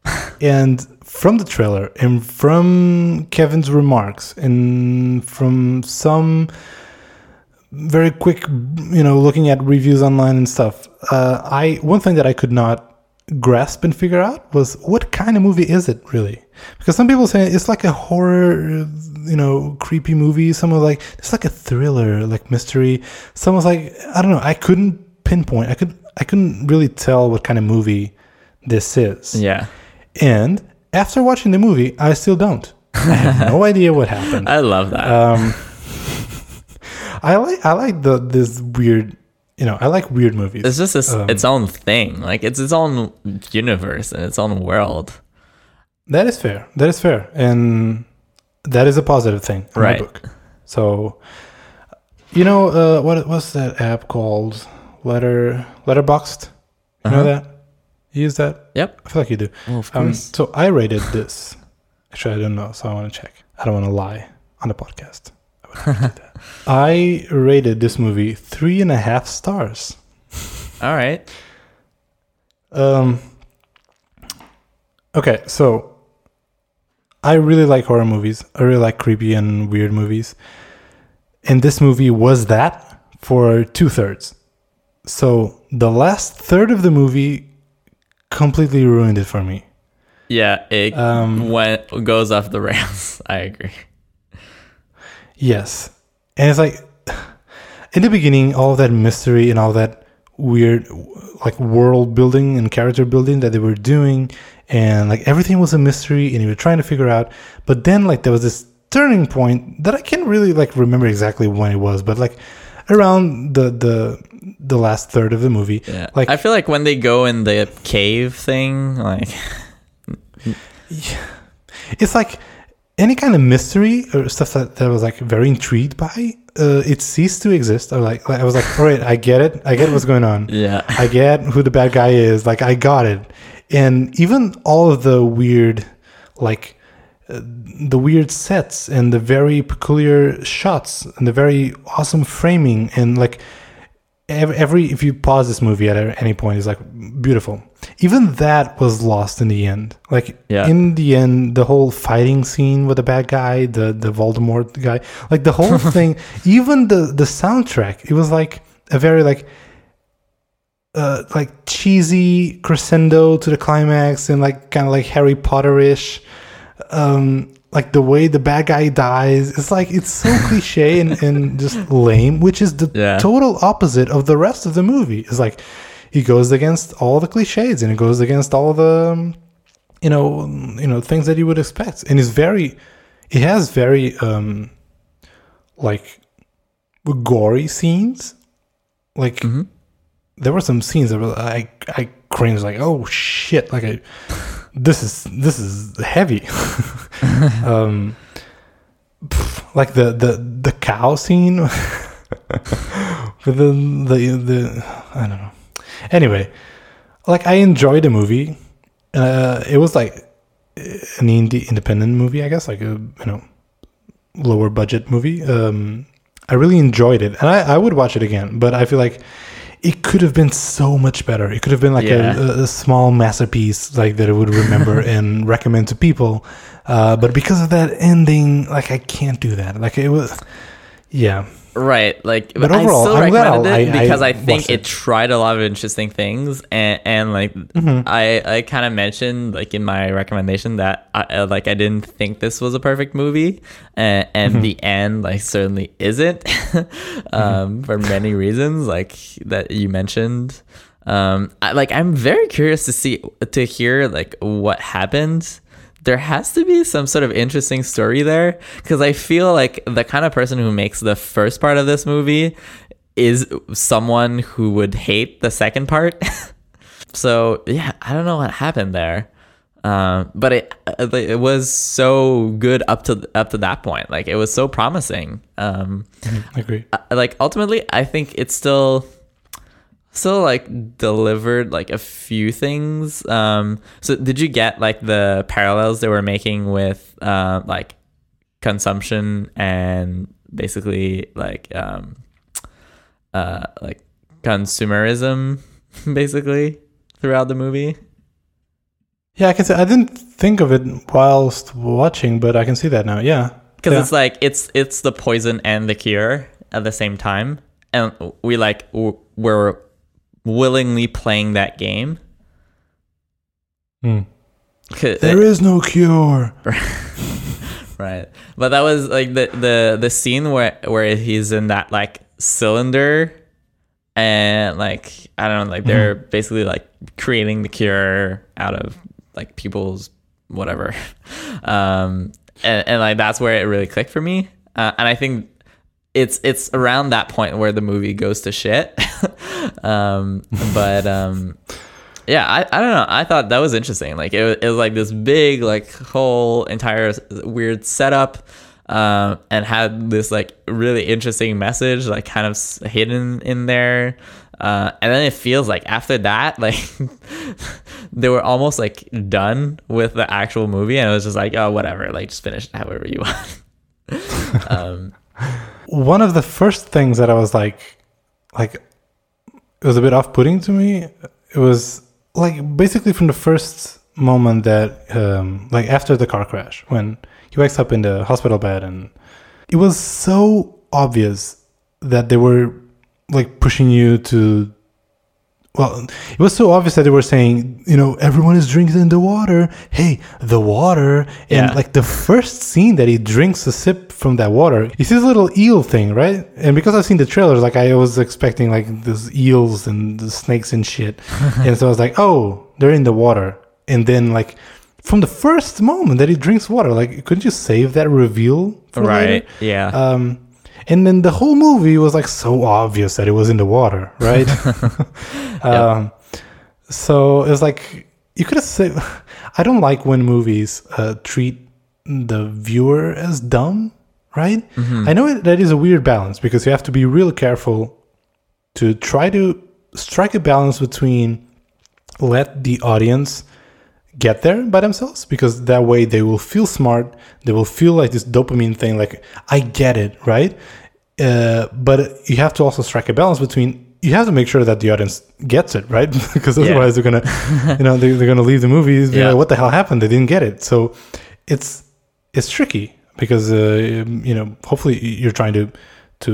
And from the trailer and from Kevin's remarks and from some very quick, you know, looking at reviews online and stuff, uh, I one thing that I could not grasp and figure out was what kind of movie is it really? Because some people say it's like a horror, you know, creepy movie. Some like it's like a thriller, like mystery. Some was like I don't know. I couldn't pinpoint. I could I couldn't really tell what kind of movie this is. Yeah. And after watching the movie, I still don't. I have no idea what happened. I love that. Um, I like I like the this weird, you know, I like weird movies. it's just this, um, its own thing. Like, it's its own universe and its own world. That is fair. That is fair, and that is a positive thing in Right. my book. So, you know, uh, what what's that app called? Letter Letterboxd. You know Uh-huh. that? You use that? Yep. I feel like you do. Well, of Um, so I rated this. Actually, I don't know, so I want to check. I don't want to lie on the podcast. I would never do that. I rated this movie three and a half stars. All right. Um. Okay, so I really like horror movies. I really like creepy and weird movies, and this movie was that for two thirds. So the last third of the movie completely ruined it for me. Yeah. It Um, went, goes off the rails. I agree. Yes. And it's like in the beginning, all of that mystery and all that weird like world building and character building that they were doing and like everything was a mystery and you were trying to figure out. But then like there was this turning point that I can't really like remember exactly when it was, but like around the the the last third of the movie. Yeah. Like I feel like when they go in the cave thing, like, it's like any kind of mystery or stuff that, that I was like very intrigued by, uh, it ceased to exist. I was like, like I was like, all right, I get it. I get what's going on. yeah. I get who the bad guy is. Like I got it, and even all of the weird, like uh, the weird sets and the very peculiar shots and the very awesome framing and like every, every if you pause this movie at any point is like beautiful. Even that was lost in the end. Like Yeah. in the end, the whole fighting scene with the bad guy, the the Voldemort guy, like the whole thing, even the the soundtrack, it was like a very like uh, like cheesy crescendo to the climax and like kind of like Harry Potterish. Um, like the way the bad guy dies, it's like it's so cliche and, and just lame, which is the Yeah. total opposite of the rest of the movie. It's like he goes against all the cliches and it goes against all the um, you know you know things that you would expect, and it's very it has very um like gory scenes like Mhm. There were some scenes that were I I cringed like oh shit like I this is this is heavy. Um like the the the cow scene with the the the I don't know. Anyway like I enjoyed the movie. Uh it was like an indie independent movie I guess like a you know lower budget movie. Um I really enjoyed it and I, I would watch it again but I feel like it could have been so much better. It could have been like Yeah. a, a, a small masterpiece, like that I would remember and recommend to people. Uh, but because of that ending, like I can't do that. Like it was, yeah. Right, like But I overall, still I'm glad recommended I'll- it I- I because I, think it. it. tried a lot of interesting things, and and like Mm-hmm. I I kind of mentioned like in my recommendation that I like I didn't think this was a perfect movie, and, and Mm-hmm. the end like certainly isn't, um, for many reasons like that you mentioned. Um, I, like I'm very curious to see to hear like what happened there has to be some sort of interesting story there because I feel like the kind of person who makes the first part of this movie is someone who would hate the second part. so yeah, I don't know what happened there. Um, but it uh, it was so good up to up to that point. Like it was so promising. Um, I agree. uh, like ultimately i think it's still still like delivered like a few things um so did you get like the parallels they were making with uh like consumption and basically like um uh like consumerism basically throughout the movie Yeah, I can say I didn't think of it whilst watching, but I can see that now. Yeah, because Yeah. it's like it's it's the poison and the cure at the same time and we like we're willingly playing that game. Hmm. 'Cause- there is no cure. right. But that was like the the the scene where where he's in that like cylinder and like i don't know like they're basically like creating the cure out of like people's whatever. Um and, and like that's where it really clicked for me. Uh, and i think it's it's around that point where the movie goes to shit. Um but um yeah I, I don't know. I thought that was interesting. Like it, was- it was like this big like whole entire weird setup um and had this like really interesting message like kind of hidden in there. Uh and then it feels like after that like they were almost like done with the actual movie and it was just like oh whatever. Like just finish it however you want. Um One of the first things that I was like, like, it was a bit off-putting to me. It was like basically from the first moment that, um, like after the car crash, when he wakes up in the hospital bed, and it was so obvious that they were like pushing you to well, it was so obvious that they were saying, you know, everyone is drinking the water. Hey, the water. And Yeah. like the first scene that he drinks a sip from that water, he sees a little eel thing, right? And because I've seen the trailers, like I was expecting like these eels and the snakes and shit. and so I was like, oh, they're in the water. And then like from the first moment that he drinks water, like couldn't you save that reveal for later? right yeah Um, and then the whole movie was like so obvious that it was in the water, right? um, so it was like you could have said. I don't like when movies uh, treat the viewer as dumb, right? I know that is a weird balance because you have to be real careful to try to strike a balance between let the audience get there by themselves because that way they will feel smart. They will feel like this dopamine thing like i get it right? Uh, but you have to also strike a balance between you have to make sure that the audience gets it right? Because Yeah. otherwise they're gonna you know they're, they're gonna leave the movies be Yeah. like, what the hell happened? They didn't get it. So it's it's tricky because uh, you know hopefully you're trying to to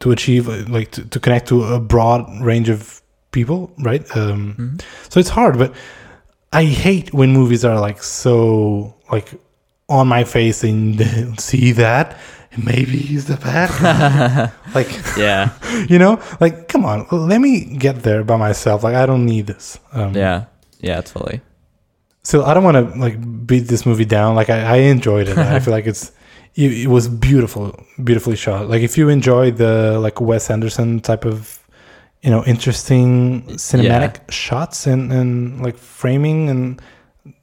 to achieve uh, like to, to connect to a broad range of people right? Um so it's hard but i hate when movies are like so like on my face and see that maybe he's the bad guy. Like yeah. you know? Like come on. Let me get there by myself. Like i don't need this. Um yeah. Yeah totally. So I don't want to like beat this movie down. Like I, I enjoyed it. I feel like it's it, it was beautiful, beautifully shot. Like if you enjoy the like Wes Anderson type of you know interesting cinematic shots and and like framing and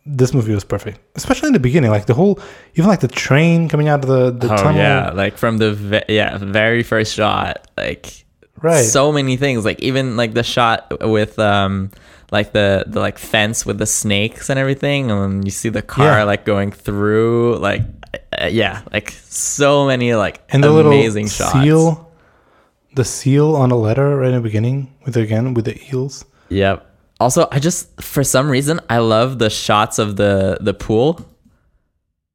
this movie was perfect, especially in the beginning. Like the whole even like the train coming out of the the oh tunnel. yeah like from the ve- yeah very first shot like Right. so many things like even like the shot with um like the the like fence with the snakes and everything and you see the car Yeah. like going through like uh, yeah like so many like and the amazing little shots seal, the seal on a letter right in the beginning with again with the eels. yep also i just for some reason i love the shots of the the pool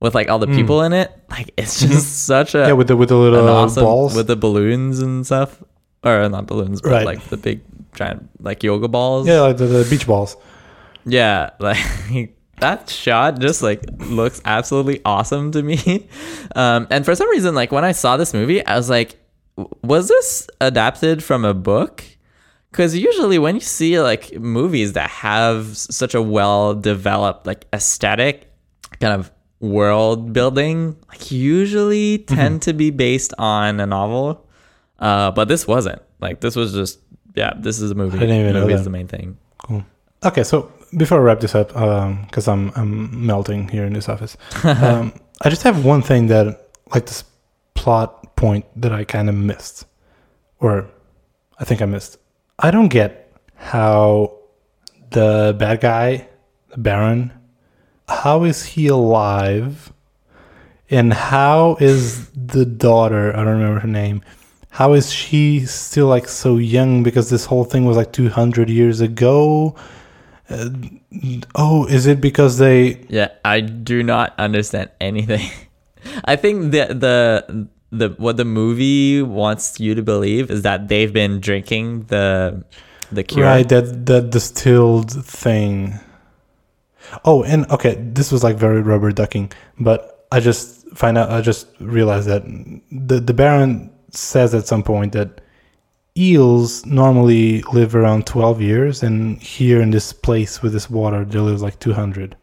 with like all the people in it. Like it's just such a Mm-hmm. yeah, with the with the little awesome balls. with the balloons and stuff, or not balloons, but Right. like the big giant like yoga balls. yeah, like the, the beach balls. Yeah, like that shot just like looks absolutely awesome to me. Um, and for some reason, like when I saw this movie, I was like, "W- was this adapted from a book? Because usually when you see like movies that have such a well developed like aesthetic kind of world building, like usually tend to be based on a novel. Uh, but this wasn't. Like this was just yeah, this is a movie. I didn't even know movie is that. the main thing. Cool. Okay, so before I wrap this up, because I'm I'm melting here in this office, um, I just have one thing that like this plot point that I kind of missed, or I think I missed. I don't get how the bad guy, the Baron, how is he alive, and how is the daughter? I don't remember her name. How is she still like so young? Because this whole thing was like two hundred years ago. Uh, oh, is it because they? Yeah, I do not understand anything. I think the the the what the movie wants you to believe is that they've been drinking the the cure. Right, that that distilled thing. Oh, and okay, this was like very rubber ducking, but I just find out. I just realized that the the Baron says at some point that eels normally live around twelve years, and here in this place with this water, they live like two hundred.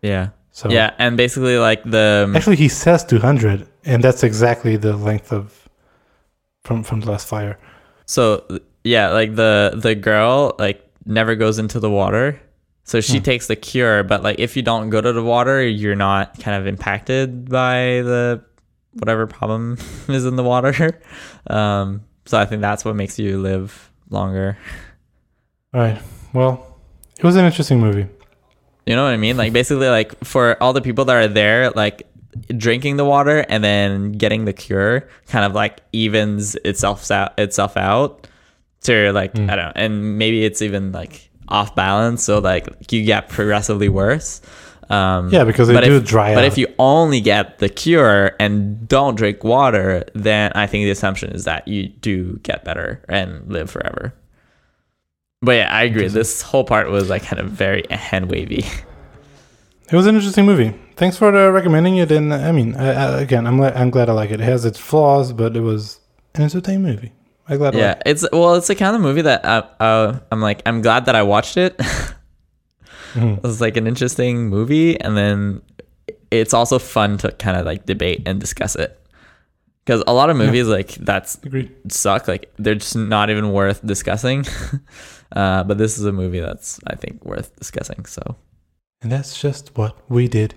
Yeah. So Yeah, and basically like the actually, he says two hundred, and that's exactly the length of from from the last fire. so yeah, like the the girl like never goes into the water. So she Hmm. takes the cure, but like if you don't go to the water, you're not kind of impacted by the whatever problem is in the water. Um, so I think that's what makes you live longer. All right. Well, it was an interesting movie. You know what I mean? Like basically like for all the people that are there, like drinking the water and then getting the cure kind of like evens itself out itself out to like Mm. I don't know, and maybe it's even like off balance, so like you get progressively worse. Um, Yeah, because they do if, dry But out. if you only get the cure and don't drink water, then I think the assumption is that you do get better and live forever. But yeah, I agree. This whole part was like kind of very hand wavy. It was an interesting movie. Thanks for uh, recommending it. And I mean, I, I, again, I'm I'm glad I like it. It has its flaws, but it was an entertaining movie. I'm glad. I yeah, like it. it's well, it's the kind of movie that I, uh, I'm like, I'm glad that I watched it. Mhm. it was like an interesting movie, and then it's also fun to kind of like debate and discuss it. Because a lot of movies like that's Agreed. suck. Like they're just not even worth discussing. uh, but this is a movie that's I think worth discussing. So And that's just what we did